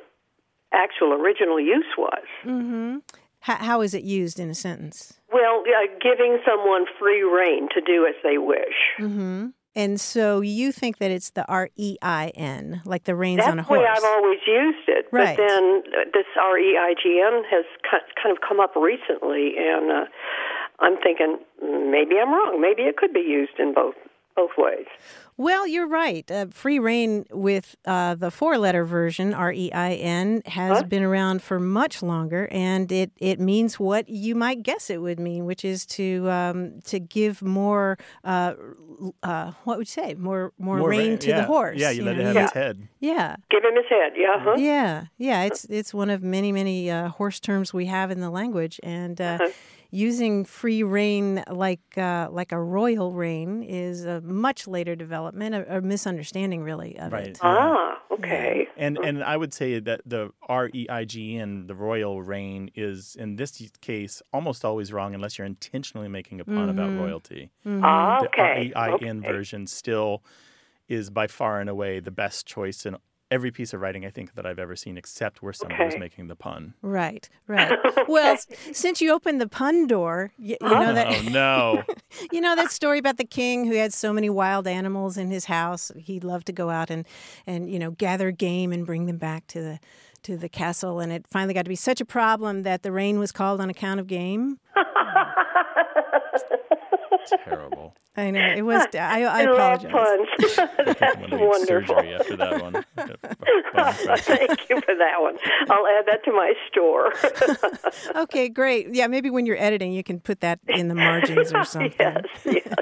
[SPEAKER 9] actual original use was.
[SPEAKER 2] hmm How, how is it used in a sentence?
[SPEAKER 9] Well, uh, giving someone free reign to do as they wish.
[SPEAKER 2] Mm-hmm. And so you think that it's the R E I N, like the reins
[SPEAKER 9] That's
[SPEAKER 2] on a horse.
[SPEAKER 9] the way. I've always used it.
[SPEAKER 2] Right.
[SPEAKER 9] But then uh, this R E I G N has kind of come up recently, and uh, I'm thinking mm, maybe I'm wrong. Maybe it could be used in both both ways.
[SPEAKER 2] Well, you're right. Uh, free reign with uh, the four letter version, R E I N, has
[SPEAKER 9] Huh?
[SPEAKER 2] been around for much longer, and it, it means what you might guess it would mean, which is to um, to give more, uh, uh, what would you say, more more,
[SPEAKER 1] More
[SPEAKER 2] rein
[SPEAKER 1] rein-
[SPEAKER 2] to
[SPEAKER 1] yeah.
[SPEAKER 2] the horse.
[SPEAKER 1] Yeah, you let
[SPEAKER 2] know?
[SPEAKER 1] it have its head.
[SPEAKER 2] Yeah.
[SPEAKER 9] Give him his head. Yeah. Huh?
[SPEAKER 2] Yeah, yeah, it's it's one of many many uh, horse terms we have in the language, and uh,
[SPEAKER 9] Uh-huh.
[SPEAKER 2] Using free rein like uh, like a royal reign is a much later development, a, a misunderstanding really of
[SPEAKER 1] Right.
[SPEAKER 2] it.
[SPEAKER 9] Ah. Okay.
[SPEAKER 1] And and I would say that the R E I G N, the royal reign, is in this case almost always wrong unless you're intentionally making a pun about
[SPEAKER 2] Mhm.
[SPEAKER 1] royalty.
[SPEAKER 9] Ah,
[SPEAKER 1] The R
[SPEAKER 9] okay.
[SPEAKER 1] E I N
[SPEAKER 9] okay.
[SPEAKER 1] version still is by far and away the best choice in every piece of writing I think that I've ever seen, except where somebody was making the pun.
[SPEAKER 2] Right, right. Well, since you opened the pun door, you, you know that
[SPEAKER 1] Oh no!
[SPEAKER 2] you know that story about the king who had so many wild animals in his house. He loved to go out and and you know gather game and bring them back to the to the castle, and it finally got to be such a problem that the rain was called on account of game.
[SPEAKER 1] Terrible.
[SPEAKER 2] I know it was. I, I,
[SPEAKER 9] I
[SPEAKER 2] apologize.
[SPEAKER 9] puns.
[SPEAKER 1] I'm
[SPEAKER 9] That's wonderful.
[SPEAKER 1] after that one.
[SPEAKER 9] Thank you for that one. I'll add that to my store.
[SPEAKER 2] Okay, great. Yeah, maybe when you're editing, you can put that in the margins or something.
[SPEAKER 9] yes, yes.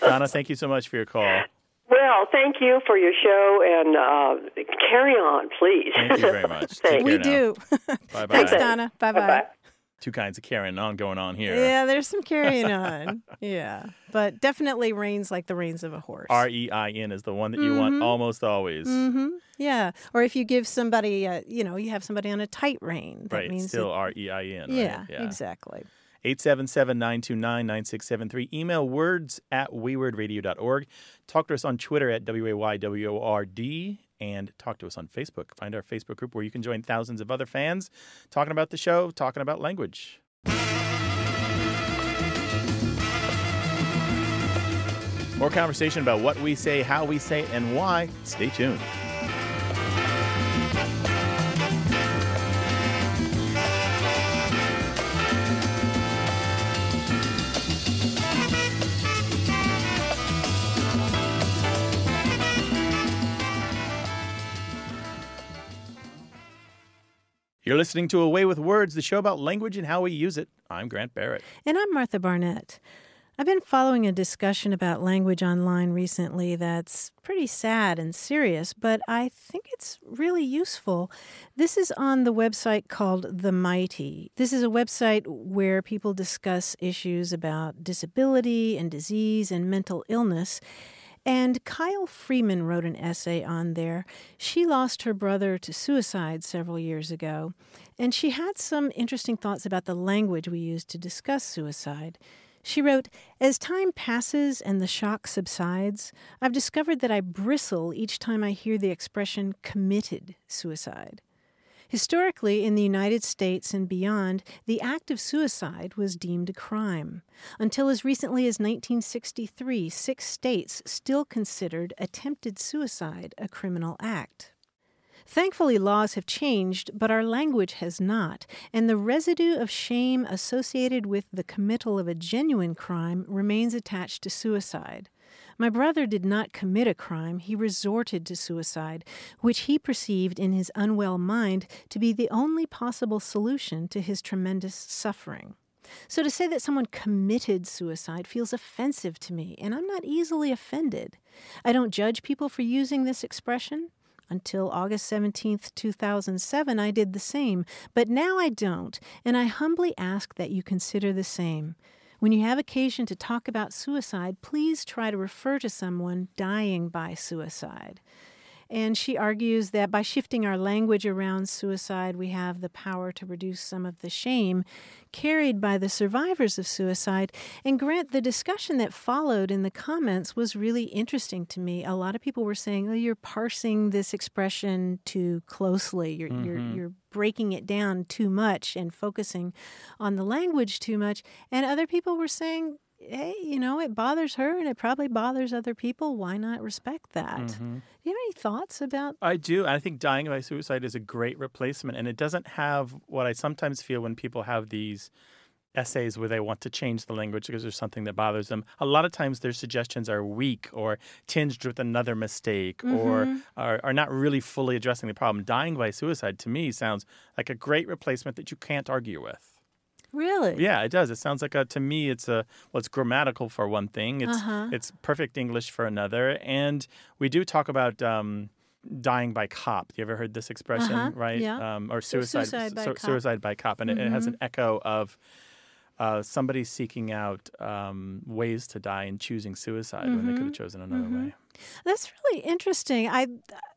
[SPEAKER 1] Donna, thank you so much for your call.
[SPEAKER 9] Well, thank you for your show and uh, carry on, please.
[SPEAKER 1] Thank you very much. Take
[SPEAKER 9] Thank
[SPEAKER 2] We
[SPEAKER 1] now.
[SPEAKER 2] do.
[SPEAKER 1] Bye bye.
[SPEAKER 2] Thanks, Donna. Bye bye.
[SPEAKER 1] Two kinds of carrying on going on here.
[SPEAKER 2] Yeah, there's some carrying on. Yeah, but definitely reins like the reins of a horse.
[SPEAKER 1] R E I N is the one that you want almost always.
[SPEAKER 2] Mm-hmm. Yeah, or if you give somebody, uh, you know, you have somebody on a tight rein, that
[SPEAKER 1] Right,
[SPEAKER 2] means
[SPEAKER 1] still R E I N.
[SPEAKER 2] yeah, exactly.
[SPEAKER 1] 877 929 9673. Email words at waywordradio.org. Talk to us on Twitter at WAYWORD and talk to us on Facebook. Find our Facebook group where you can join thousands of other fans talking about the show, talking about language. More conversation about what we say, how we say and why. Stay tuned. You're listening to A Way with Words, the show about language and how we use it. I'm Grant Barrett.
[SPEAKER 2] And I'm Martha Barnette. I've been following a discussion about language online recently that's pretty sad and serious, but I think it's really useful. This is on the website called The Mighty. This is a website where people discuss issues about disability and disease and mental illness. And Kyle Freeman wrote an essay on there. She lost her brother to suicide several years ago, and she had some interesting thoughts about the language we use to discuss suicide. She wrote, As time passes and the shock subsides, I've discovered that I bristle each time I hear the expression committed suicide. Historically, in the United States and beyond, the act of suicide was deemed a crime. Until as recently as 1963, six states still considered attempted suicide a criminal act. Thankfully, laws have changed, but our language has not, and the residue of shame associated with the committal of a genuine crime remains attached to suicide. My brother did not commit a crime, he resorted to suicide, which he perceived in his unwell mind to be the only possible solution to his tremendous suffering. So to say that someone committed suicide feels offensive to me, and I'm not easily offended. I don't judge people for using this expression. Until August 17th, 2007, I did the same, but now I don't, and I humbly ask that you consider the same. When you have occasion to talk about suicide, please try to refer to someone dying by suicide. And she argues that by shifting our language around suicide, we have the power to reduce some of the shame carried by the survivors of suicide. And Grant, the discussion that followed in the comments was really interesting to me. A lot of people were saying, "Oh, you're parsing this expression too closely. You're mm-hmm. you're you're breaking it down too much and focusing on the language too much." And other people were saying, hey, you know, it bothers her and it probably bothers other people. Why not respect that? Mm-hmm. Do you have any thoughts about?
[SPEAKER 1] I do. I think dying by suicide is a great replacement, and it doesn't have what I sometimes feel when people have these essays where they want to change the language because there's something that bothers them. A lot of times their suggestions are weak or tinged with another mistake mm-hmm. or are, are not really fully addressing the problem. Dying by suicide to me sounds like a great replacement that you can't argue with.
[SPEAKER 2] Really?
[SPEAKER 1] Yeah, it does. It sounds like a to me it's a well it's grammatical for one thing. It's uh-huh. it's perfect English for another. And we do talk about um, dying by cop. You ever heard this expression,
[SPEAKER 2] uh-huh.
[SPEAKER 1] right?
[SPEAKER 2] Yeah.
[SPEAKER 1] Um, or suicide suicide by, su- suicide by cop and mm-hmm. it, it, has an mm-hmm. echo of uh, somebody seeking out um, ways to die and choosing suicide mm-hmm. when they could have mm-hmm. chosen another
[SPEAKER 2] mm-hmm.
[SPEAKER 1] way.
[SPEAKER 2] That's really interesting. I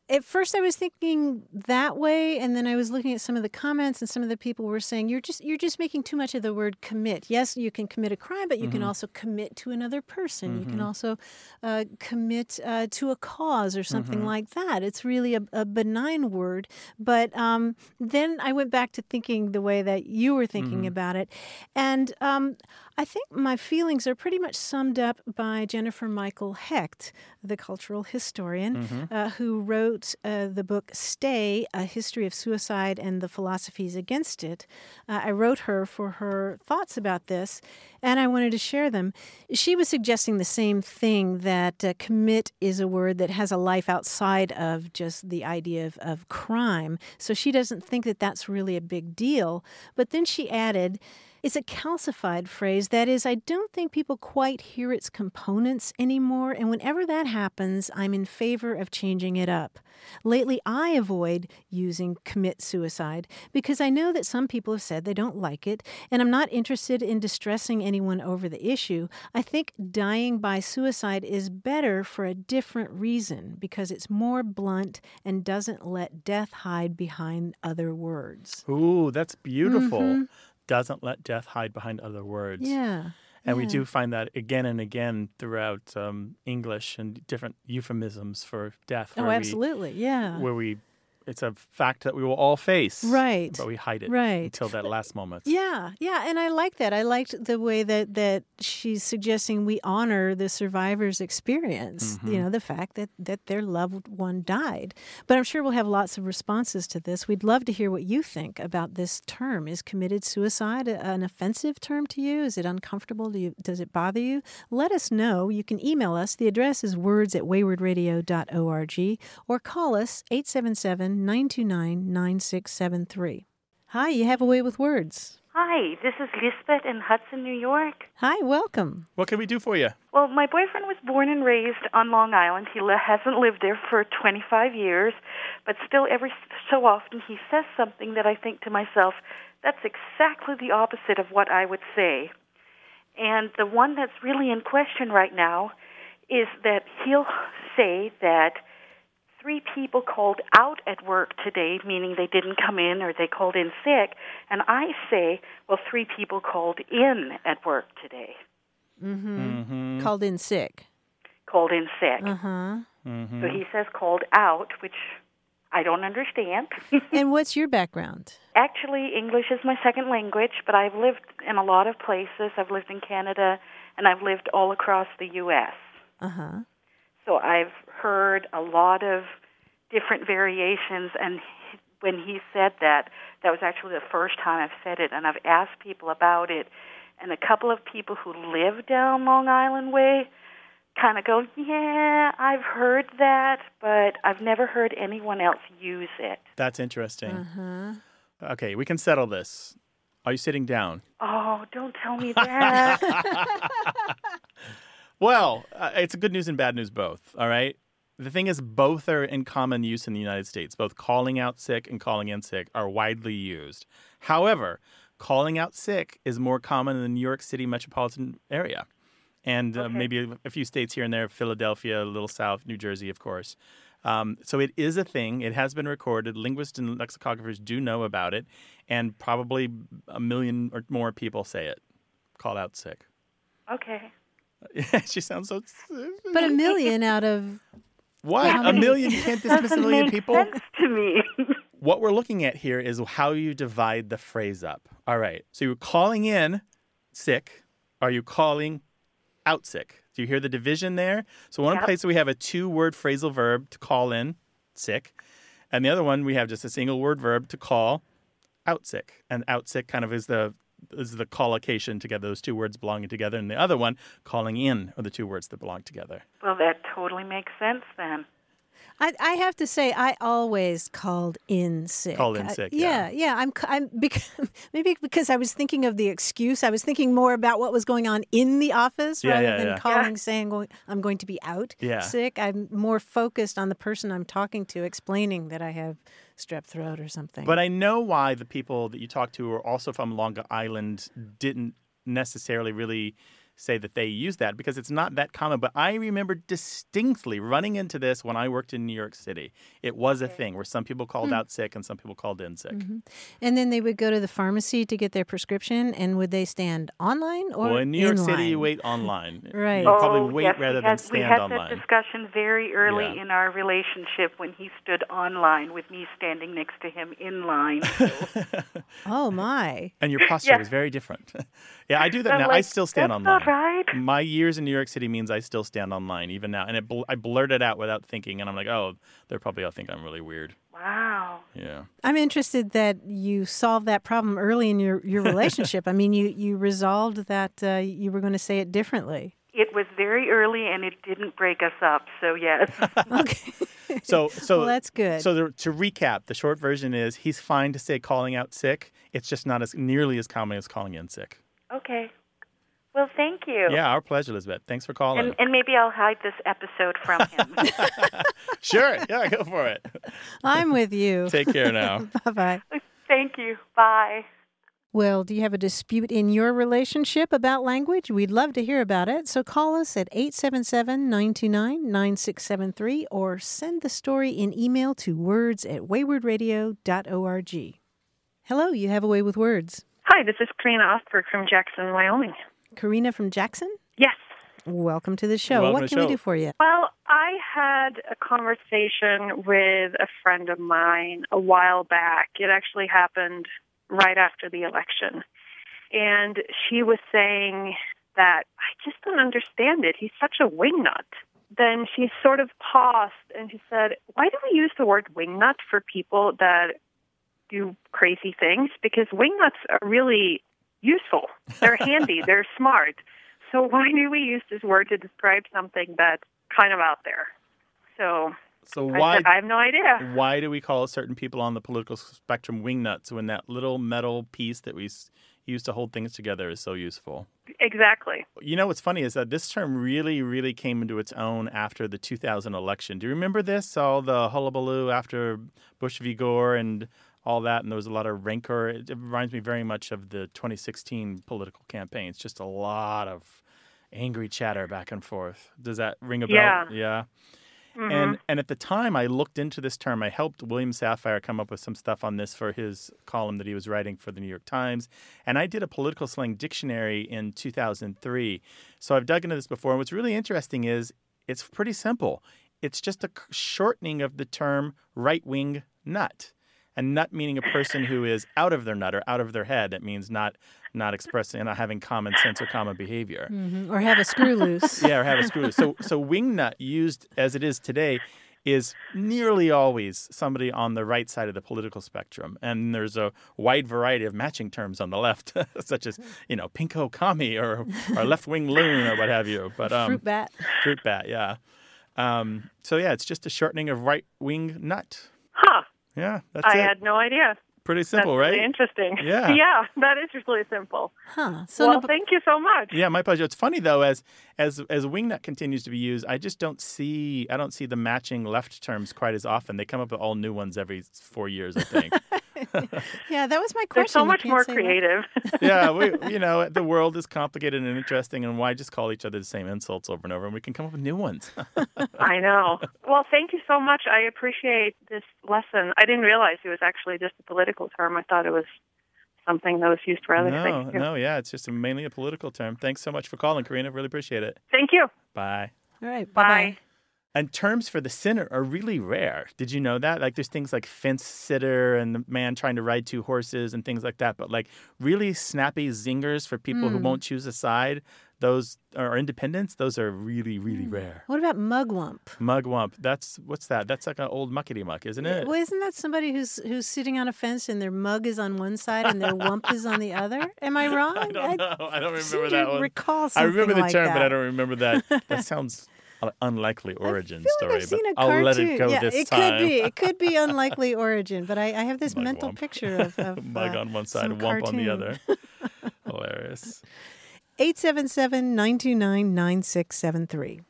[SPEAKER 2] at first I was thinking that way, and then I was looking at some of the comments, and some of the people were saying you're just you're just making too much of the word commit. Yes, you can commit a crime, but you mm-hmm. can also commit to another person. Mm-hmm. You can mm-hmm. also uh, commit uh, to a cause or something mm-hmm. like that. It's really a, a benign word. But um, then I went back to thinking the way that you were thinking mm-hmm. about it, and um, I think my feelings are pretty much summed up by Jennifer Michael Hecht, the cultural historian, mm-hmm. uh, who wrote uh, the book Stay A History of Suicide and the Philosophies Against It. Uh, I wrote her for her thoughts about this, and I wanted to share them. She was suggesting the same thing that uh, commit is a word that has a life outside of just the idea of, of crime. So she doesn't think that that's really a big deal. But then she added, it's a calcified phrase. That is, I don't think people quite hear its components anymore, and whenever that happens, I'm in favor of changing it up. Lately, I avoid using commit suicide because I know that some people have said they don't like it, and I'm not interested in distressing anyone over the issue. I think dying by suicide is better for a different reason because it's more blunt and doesn't let death hide behind other words.
[SPEAKER 1] Ooh, that's beautiful. Mm-hmm doesn't let death hide behind other words.
[SPEAKER 2] Yeah.
[SPEAKER 1] And
[SPEAKER 2] yeah.
[SPEAKER 1] we do find that again and again throughout um, English and different euphemisms for death.
[SPEAKER 2] Oh, absolutely.
[SPEAKER 1] We,
[SPEAKER 2] yeah.
[SPEAKER 1] Where we it's a fact that we will all face.
[SPEAKER 2] Right.
[SPEAKER 1] But we hide it
[SPEAKER 2] right.
[SPEAKER 1] until that last moment.
[SPEAKER 2] Yeah, yeah. And I like that. I liked the way that, that she's suggesting we honor the survivor's experience, mm-hmm. you know, the fact that, that their loved one died. But I'm sure we'll have lots of responses to this. We'd love to hear what you think about this term. Is committed suicide an offensive term to you? Is it uncomfortable? Do you, does it bother you? Let us know. You can email us. The address is words at waywordradio.org or call us 877 929 9673. Hi, you have a way with words.
[SPEAKER 10] Hi, this is Lisbeth in Hudson, New York.
[SPEAKER 2] Hi, welcome.
[SPEAKER 1] What can we do for you?
[SPEAKER 10] Well, my boyfriend was born and raised on Long Island. He hasn't lived there for 25 years, but still, every so often, he says something that I think to myself, that's exactly the opposite of what I would say. And the one that's really in question right now is that he'll say that three people called out at work today, meaning they didn't come in or they called in sick. And I say, well, three people called in at work today.
[SPEAKER 2] Mm-hmm. Mm-hmm. Called in sick.
[SPEAKER 10] Called in sick.
[SPEAKER 2] Uh-huh.
[SPEAKER 10] Mm-hmm. So he says called out, which I don't understand.
[SPEAKER 2] and what's your background?
[SPEAKER 10] Actually, English is my second language, but I've lived in a lot of places. I've lived in Canada, and I've lived all across the U.S.
[SPEAKER 2] Uh huh.
[SPEAKER 10] So I've heard a lot of different variations, and when he said that, that was actually the first time I've said it, and I've asked people about it, and a couple of people who live down Long Island Way kind of go, "Yeah, I've heard that, but I've never heard anyone else use it."
[SPEAKER 1] That's interesting.
[SPEAKER 2] Uh-huh.
[SPEAKER 1] Okay, we can settle this. Are you sitting down?
[SPEAKER 10] Oh, don't tell me that.
[SPEAKER 1] Well, uh, it's good news and bad news both. All right. The thing is, both are in common use in the United States. Both calling out sick and calling in sick are widely used. However, calling out sick is more common in the New York City metropolitan area and uh, maybe a few states here and there, Philadelphia, a little south, New Jersey, of course. Um, so it is a thing. It has been recorded. Linguists and lexicographers do know about it, and probably a million or more people say it. Called out sick.
[SPEAKER 10] Okay.
[SPEAKER 1] she sounds so.
[SPEAKER 2] But a million out of
[SPEAKER 1] What?
[SPEAKER 2] How
[SPEAKER 1] A
[SPEAKER 2] many-
[SPEAKER 1] million? You can't dismiss a million people?
[SPEAKER 10] sense to me.
[SPEAKER 1] What we're looking at here is how you divide the phrase up. All right. So you're calling in sick. Are you calling out sick? Do you hear the division there? So one
[SPEAKER 10] Yep.
[SPEAKER 1] place we have a two-word phrasal verb to call in sick, and the other one we have just a single word verb to call out sick. And out sick kind of is the is the collocation together, those two words belonging together, and the other one calling in are the two words that belong together.
[SPEAKER 10] well, that totally makes sense then.
[SPEAKER 2] I, I have to say, I always called in sick.
[SPEAKER 1] Called in
[SPEAKER 2] I-
[SPEAKER 1] sick,
[SPEAKER 2] yeah, yeah. I'm, c- I'm because, maybe because I was thinking of the excuse. I was thinking more about what was going on in the office
[SPEAKER 1] Yeah,
[SPEAKER 2] rather
[SPEAKER 1] yeah,
[SPEAKER 2] than
[SPEAKER 1] yeah.
[SPEAKER 2] calling, saying going, I'm going to be out
[SPEAKER 1] Yeah.
[SPEAKER 2] sick. I'm more focused on the person I'm talking to, explaining that I have strep throat or something.
[SPEAKER 1] But I know why the people that you talked to who are also from Long Island didn't necessarily really say that they use that because it's not that common. But I remember distinctly running into this when I worked in New York City. It was a thing where some people called
[SPEAKER 2] Hmm.
[SPEAKER 1] out sick and some people called in sick.
[SPEAKER 2] Mhm. And then they would go to the pharmacy to get their prescription, and would they stand online or
[SPEAKER 1] well, in New York
[SPEAKER 2] in
[SPEAKER 1] City, you
[SPEAKER 2] line?
[SPEAKER 1] wait online.
[SPEAKER 2] Right.
[SPEAKER 1] You probably
[SPEAKER 10] oh,
[SPEAKER 1] wait
[SPEAKER 10] yes,
[SPEAKER 1] rather
[SPEAKER 10] we
[SPEAKER 1] than
[SPEAKER 10] had,
[SPEAKER 1] stand
[SPEAKER 10] we had
[SPEAKER 1] online.
[SPEAKER 10] that discussion very early
[SPEAKER 1] Yeah.
[SPEAKER 10] in our relationship when he stood online with me standing next to him in line.
[SPEAKER 2] Oh my!
[SPEAKER 1] And your posture
[SPEAKER 10] Yeah.
[SPEAKER 1] was very different. yeah, I do that
[SPEAKER 10] I'm
[SPEAKER 1] now. I still stand
[SPEAKER 10] "That's
[SPEAKER 1] online.
[SPEAKER 10] All right."
[SPEAKER 1] My years in New York City means I still stand online even now. And it bl- I blurt it out without thinking, and I'm like, oh, they're probably all think I'm really weird.
[SPEAKER 10] Wow.
[SPEAKER 1] Yeah.
[SPEAKER 2] I'm interested that you solved that problem early in your, your relationship. I mean, you, you resolved that uh, you were going to say it differently.
[SPEAKER 10] It was very early and it didn't break us up. So yes.
[SPEAKER 2] Okay.
[SPEAKER 1] So, so
[SPEAKER 2] Well, that's good.
[SPEAKER 1] So the, to recap, the short version is he's fine to say calling out sick. It's just not as nearly as common as calling in sick.
[SPEAKER 10] okay. Well, thank you.
[SPEAKER 1] Yeah, our pleasure, Elizabeth. Thanks for calling.
[SPEAKER 10] And, and maybe I'll hide this episode from him.
[SPEAKER 1] sure. Yeah, go for it.
[SPEAKER 2] I'm with you.
[SPEAKER 1] Take care now.
[SPEAKER 2] bye bye.
[SPEAKER 10] thank you. Bye.
[SPEAKER 2] Well, do you have a dispute in your relationship about language? We'd love to hear about it. So call us at 877 929 9673 or send the story in email to words at waywordradio.org. Hello, you have a way with words.
[SPEAKER 11] Hi, this is Karina Ostberg from Jackson, Wyoming.
[SPEAKER 2] Karina from Jackson?
[SPEAKER 11] Yes.
[SPEAKER 2] Welcome to the show.
[SPEAKER 1] Welcome
[SPEAKER 2] what
[SPEAKER 1] to
[SPEAKER 2] can
[SPEAKER 1] the
[SPEAKER 2] we do for you?
[SPEAKER 11] Well, I had a conversation with a friend of mine a while back. It actually happened right after the election. And she was saying that I just don't understand it. He's such a wingnut. Then she sort of paused and she said, Why do we use the word wingnut for people that do crazy things? Because wingnuts are really useful. They're handy, they're smart. So why do we use this word to describe something that's kind of out there? So
[SPEAKER 1] So
[SPEAKER 11] I,
[SPEAKER 1] why
[SPEAKER 11] said, I have no idea.
[SPEAKER 1] why do we call certain people on the political spectrum wingnuts when that little metal piece that we s- use to hold things together is so useful?
[SPEAKER 11] Exactly.
[SPEAKER 1] You know what's funny is that this term really, really came into its own after the 2000 election. Do you remember this? All the hullabaloo after Bush v. Gore and all that, and there was a lot of rancor. It, it reminds me very much of the 2016 political campaigns. Just a lot of angry chatter back and forth. Does that ring a bell?
[SPEAKER 11] Yeah.
[SPEAKER 1] Yeah.
[SPEAKER 11] Mhm.
[SPEAKER 1] And and at the time, I looked into this term. I helped William Safire come up with some stuff on this for his column that he was writing for the New York Times. And I did a political slang dictionary in 2003. So I've dug into this before. And what's really interesting is it's pretty simple. It's just a shortening of the term right wing nut. And nut meaning a person who is out of their nut or out of their head. It means not not expressing, not having common sense or common behavior.
[SPEAKER 2] hmm Or have a screw loose.
[SPEAKER 1] Yeah, or have a screw. Loose. So so wingnut used as it is today is nearly always somebody on the right side of the political spectrum. And there's a wide variety of matching terms on the left, such as, you know, pinko commie or, or left wing loon or what have you. But um,
[SPEAKER 2] Fruit bat.
[SPEAKER 1] Fruit bat, yeah. Um, so yeah, it's just a shortening of right wing nut.
[SPEAKER 11] Huh.
[SPEAKER 1] Yeah, that's
[SPEAKER 11] I
[SPEAKER 1] it.
[SPEAKER 11] had no idea.
[SPEAKER 1] Pretty simple,
[SPEAKER 11] That's
[SPEAKER 1] right?
[SPEAKER 11] really interesting.
[SPEAKER 1] Yeah.
[SPEAKER 11] yeah, that is really simple.
[SPEAKER 2] Huh. So
[SPEAKER 11] well,
[SPEAKER 2] no-
[SPEAKER 11] thank you so much.
[SPEAKER 1] Yeah, my pleasure. It's funny though, as as as wingnut continues to be used, I just don't see I don't see the matching left terms quite as often. They come up with all new ones every four years, I think.
[SPEAKER 2] yeah, that was my question.
[SPEAKER 11] They're so much more creative.
[SPEAKER 1] yeah, we, you know, the world is complicated and interesting, and why just call each other the same insults over and over, and we can come up with new ones.
[SPEAKER 11] I know. Well, thank you so much. I appreciate this lesson. I didn't realize it was actually just a political term. I thought it was something that was used for other
[SPEAKER 1] no,
[SPEAKER 11] things. too.
[SPEAKER 1] no, yeah, it's just mainly a political term. Thanks so much for calling, Karina. Really appreciate it.
[SPEAKER 11] Thank you.
[SPEAKER 1] Bye.
[SPEAKER 2] All right.
[SPEAKER 11] Bye.
[SPEAKER 1] And terms for the sinner are really rare. Did you know that? Like, there's things like fence sitter and the man trying to ride two horses and things like that. But like, really snappy zingers for people who
[SPEAKER 2] Hmm.
[SPEAKER 1] won't choose a side, those are independents. Those are really, really rare.
[SPEAKER 2] What about mugwump?
[SPEAKER 1] Mugwump. That's what's that? That's like an old muckety muck, isn't it?
[SPEAKER 2] Well, isn't that somebody who's who's sitting on a fence and their mug is on one side and their wump is on the other? Am I wrong?
[SPEAKER 1] I don't know. I don't remember that one.
[SPEAKER 2] recall something I
[SPEAKER 1] remember the
[SPEAKER 2] like
[SPEAKER 1] term, but I don't remember that. That sounds unlikely origin
[SPEAKER 2] feel
[SPEAKER 1] story.
[SPEAKER 2] like I've seen
[SPEAKER 1] but
[SPEAKER 2] a
[SPEAKER 1] I'll
[SPEAKER 2] cartoon.
[SPEAKER 1] let it go
[SPEAKER 2] yeah,
[SPEAKER 1] this
[SPEAKER 2] it
[SPEAKER 1] time.
[SPEAKER 2] could be. It could be unlikely origin, but I, I have this mental
[SPEAKER 1] Mugwump.
[SPEAKER 2] picture of, of
[SPEAKER 1] Mug
[SPEAKER 2] uh,
[SPEAKER 1] on one side, wump on the other. Hilarious.
[SPEAKER 2] 877-929-9673. In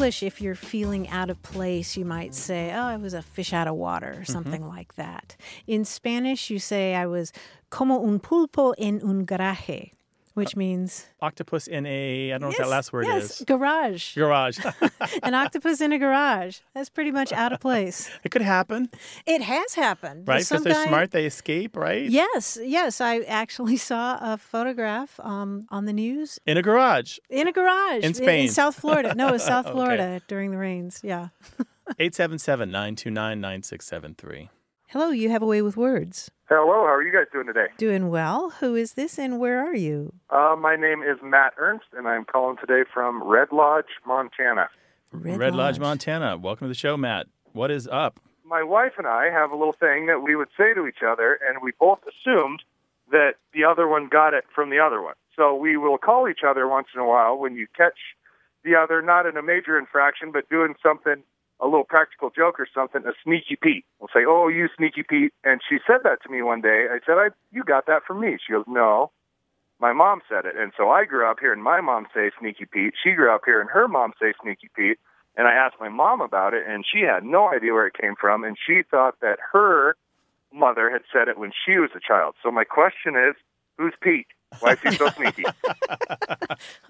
[SPEAKER 2] English, if you're feeling out of place, you might say, Oh, I was a fish out of water, or mm-hmm. something like that. In Spanish, you say, I was como un pulpo en un garaje, which means
[SPEAKER 1] Octopus in a, I don't know what that last word
[SPEAKER 2] yes,
[SPEAKER 1] is.
[SPEAKER 2] garage.
[SPEAKER 1] Garage.
[SPEAKER 2] An octopus in a garage. That's pretty much out of place.
[SPEAKER 1] it could happen,
[SPEAKER 2] It has happened.
[SPEAKER 1] right? Because they're
[SPEAKER 2] guy-
[SPEAKER 1] smart, they escape, right?
[SPEAKER 2] Yes, yes. I actually saw a photograph um, on the news
[SPEAKER 1] In a garage.
[SPEAKER 2] in a garage
[SPEAKER 1] In Spain.
[SPEAKER 2] In South Florida. No, it was South
[SPEAKER 1] Okay.
[SPEAKER 2] Florida during the rains. Yeah.
[SPEAKER 1] 877 929 9673.
[SPEAKER 2] Hello, you have a way with words.
[SPEAKER 12] Hello, how are you guys doing today?
[SPEAKER 2] Doing well. Who is this and where are you?
[SPEAKER 12] Uh, my name is Matt Ernst, and I'm calling today from Red Lodge, Montana.
[SPEAKER 2] Red,
[SPEAKER 1] Lodge, Montana. Welcome to the show, Matt. What is up?
[SPEAKER 12] My wife and I have a little thing that we would say to each other, and we both assumed that the other one got it from the other one. So we will call each other once in a while when you catch the other, not in a major infraction, but doing something, a little practical joke or something, a sneaky Pete. We'll say, "Oh, you sneaky Pete," and she said that to me one day. I said, "I, you got that from me." She goes, "No." My mom said it, and so I grew up hearing my mom say Sneaky Pete. She grew up hearing her mom say Sneaky Pete, and I asked my mom about it, and she had no idea where it came from, and she thought that her mother had said it when she was a child. So my question is, who's Pete? Why is he so sneaky?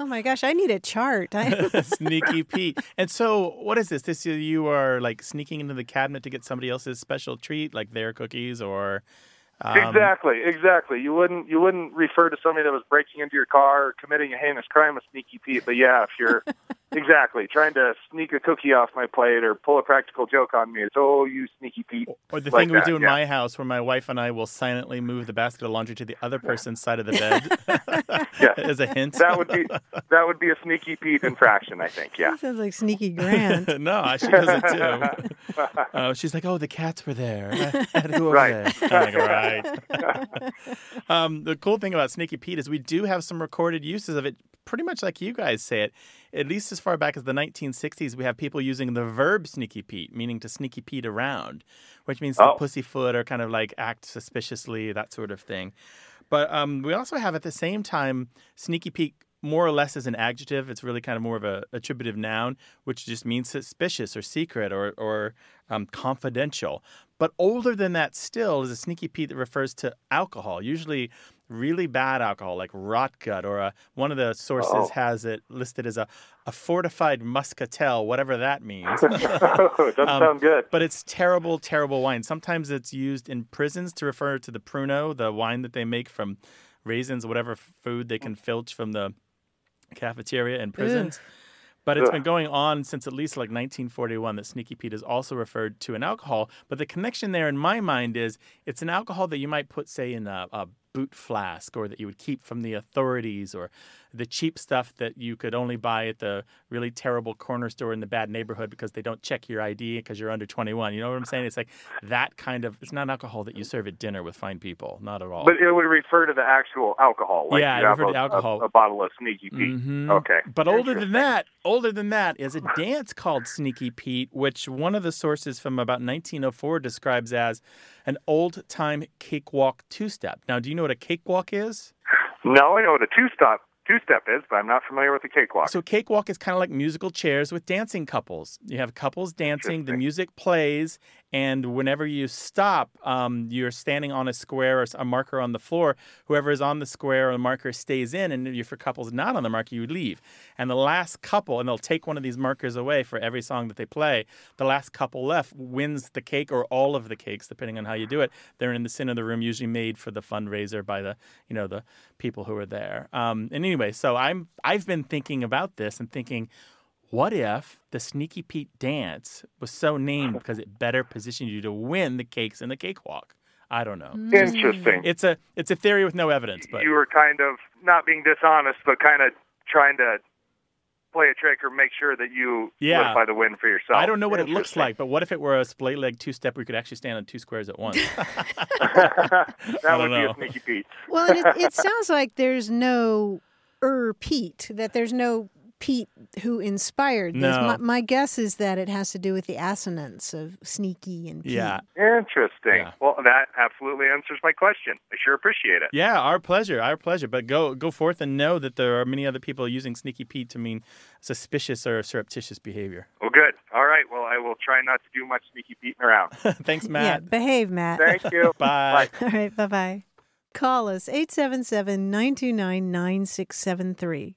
[SPEAKER 2] Oh my gosh, I need a chart. I-
[SPEAKER 1] Sneaky Pete. And so, what is this? This you are like sneaking into the cabinet to get somebody else's special treat, like their cookies, or um,
[SPEAKER 12] exactly, exactly. You wouldn't you wouldn't refer to somebody that was breaking into your car or committing a heinous crime as Sneaky Pete, but yeah, if you're exactly trying to sneak a cookie off my plate or pull a practical joke on me, it's oh you Sneaky Pete.
[SPEAKER 1] Or the
[SPEAKER 12] Like
[SPEAKER 1] thing we
[SPEAKER 12] that,
[SPEAKER 1] do in
[SPEAKER 12] yeah.
[SPEAKER 1] my house, where my wife and I will silently move the basket of laundry to the other person's side of the bed,
[SPEAKER 12] Yeah.
[SPEAKER 1] as a hint.
[SPEAKER 12] That would be that would be a Sneaky Pete infraction, I think. Yeah.
[SPEAKER 2] That sounds like sneaky grand.
[SPEAKER 1] no, she does it too. Uh, she's like, "Oh, the cats were there. I had to go over
[SPEAKER 12] Right.
[SPEAKER 1] there." I'm like, right. um, the cool thing about Sneaky Pete is we do have some recorded uses of it, pretty much like you guys say it. At least as far back as the 1960s, we have people using the verb Sneaky Pete, meaning to sneaky Pete around, which means to
[SPEAKER 12] Oh.
[SPEAKER 1] pussyfoot or kind of like act suspiciously, that sort of thing. But um, we also have at the same time Sneaky Pete more or less as an adjective. It's really kind of more of a attributive noun, which just means suspicious or secret or, or um, confidential. But older than that still is a sneaky Pete that refers to alcohol, usually really bad alcohol like rot gut or a, one of the sources
[SPEAKER 12] Oh.
[SPEAKER 1] has it listed as a, a fortified muscatel, whatever that means.
[SPEAKER 12] it doesn't
[SPEAKER 1] Um,
[SPEAKER 12] sound good.
[SPEAKER 1] But it's terrible, terrible wine. Sometimes it's used in prisons to refer to the pruno, the wine that they make from raisins, whatever food they can filch from the cafeteria in prisons. But it's been going on since at least like 1941 that Sneaky Pete is also referred to an alcohol. But the connection there in my mind is it's an alcohol that you might put, say, in a, a boot flask or that you would keep from the authorities or the cheap stuff that you could only buy at the really terrible corner store in the bad neighborhood because they don't check your ID because you're under 21. You know what I'm saying? It's like that kind of, it's not alcohol that you serve at dinner with fine people, not at all.
[SPEAKER 12] But it would refer to the actual alcohol. Like
[SPEAKER 1] Yeah,
[SPEAKER 12] you
[SPEAKER 1] it
[SPEAKER 12] have
[SPEAKER 1] referred
[SPEAKER 12] a,
[SPEAKER 1] to alcohol.
[SPEAKER 12] A, a bottle of Sneaky Pete.
[SPEAKER 1] Mhm.
[SPEAKER 12] Okay.
[SPEAKER 1] But older than that, older than that is a dance called Sneaky Pete, which one of the sources from about 1904 describes as an old time cakewalk two step. Now, do you know what a cakewalk is?
[SPEAKER 12] No, I know what a two step two step is, but I'm not familiar with the cakewalk.
[SPEAKER 1] So cakewalk is kind of like musical chairs with dancing couples. You have couples dancing, the music plays, and whenever you stop, um, you're standing on a square or a marker on the floor. Whoever is on the square or the marker stays in, and if your couple's not on the marker, you leave. And the last couple, and they'll take one of these markers away for every song that they play. The last couple left wins the cake or all of the cakes, depending on how you do it. They're in the center of the room, usually made for the fundraiser by the, you know, the people who are there. Um, and anyway, so I'm I've been thinking about this and thinking what if the Sneaky Pete dance was so named because it better positioned you to win the cakes in the cakewalk? I don't know.
[SPEAKER 12] Interesting.
[SPEAKER 1] It's a it's a theory with no evidence, but
[SPEAKER 12] you were kind of not being dishonest, but kind of trying to play a trick or make sure that you
[SPEAKER 1] Yeah.
[SPEAKER 12] by the win for yourself.
[SPEAKER 1] I don't know what it looks like. But what if it were a split leg two step where you could actually stand on two squares at once?
[SPEAKER 12] that would
[SPEAKER 1] don't
[SPEAKER 12] be a sneaky Pete.
[SPEAKER 2] Well, it, it sounds like there's no er Pete, that there's no Pete who inspired this.
[SPEAKER 1] No.
[SPEAKER 2] My, my guess is that it has to do with the assonance of sneaky and Pete.
[SPEAKER 1] yeah.
[SPEAKER 12] Interesting. Well, that absolutely answers my question. I sure appreciate it.
[SPEAKER 1] Yeah, our pleasure, our pleasure. But go go forth and know that there are many other people using Sneaky Pete to mean suspicious or surreptitious behavior.
[SPEAKER 12] Well, good. All right. Well, I will try not to do much sneaky Peteing around.
[SPEAKER 1] Thanks, Matt.
[SPEAKER 2] Yeah,
[SPEAKER 1] Matt.
[SPEAKER 2] behave, Matt.
[SPEAKER 12] Thank you.
[SPEAKER 1] Bye.
[SPEAKER 2] All right, bye bye. Call us 877 929 9673.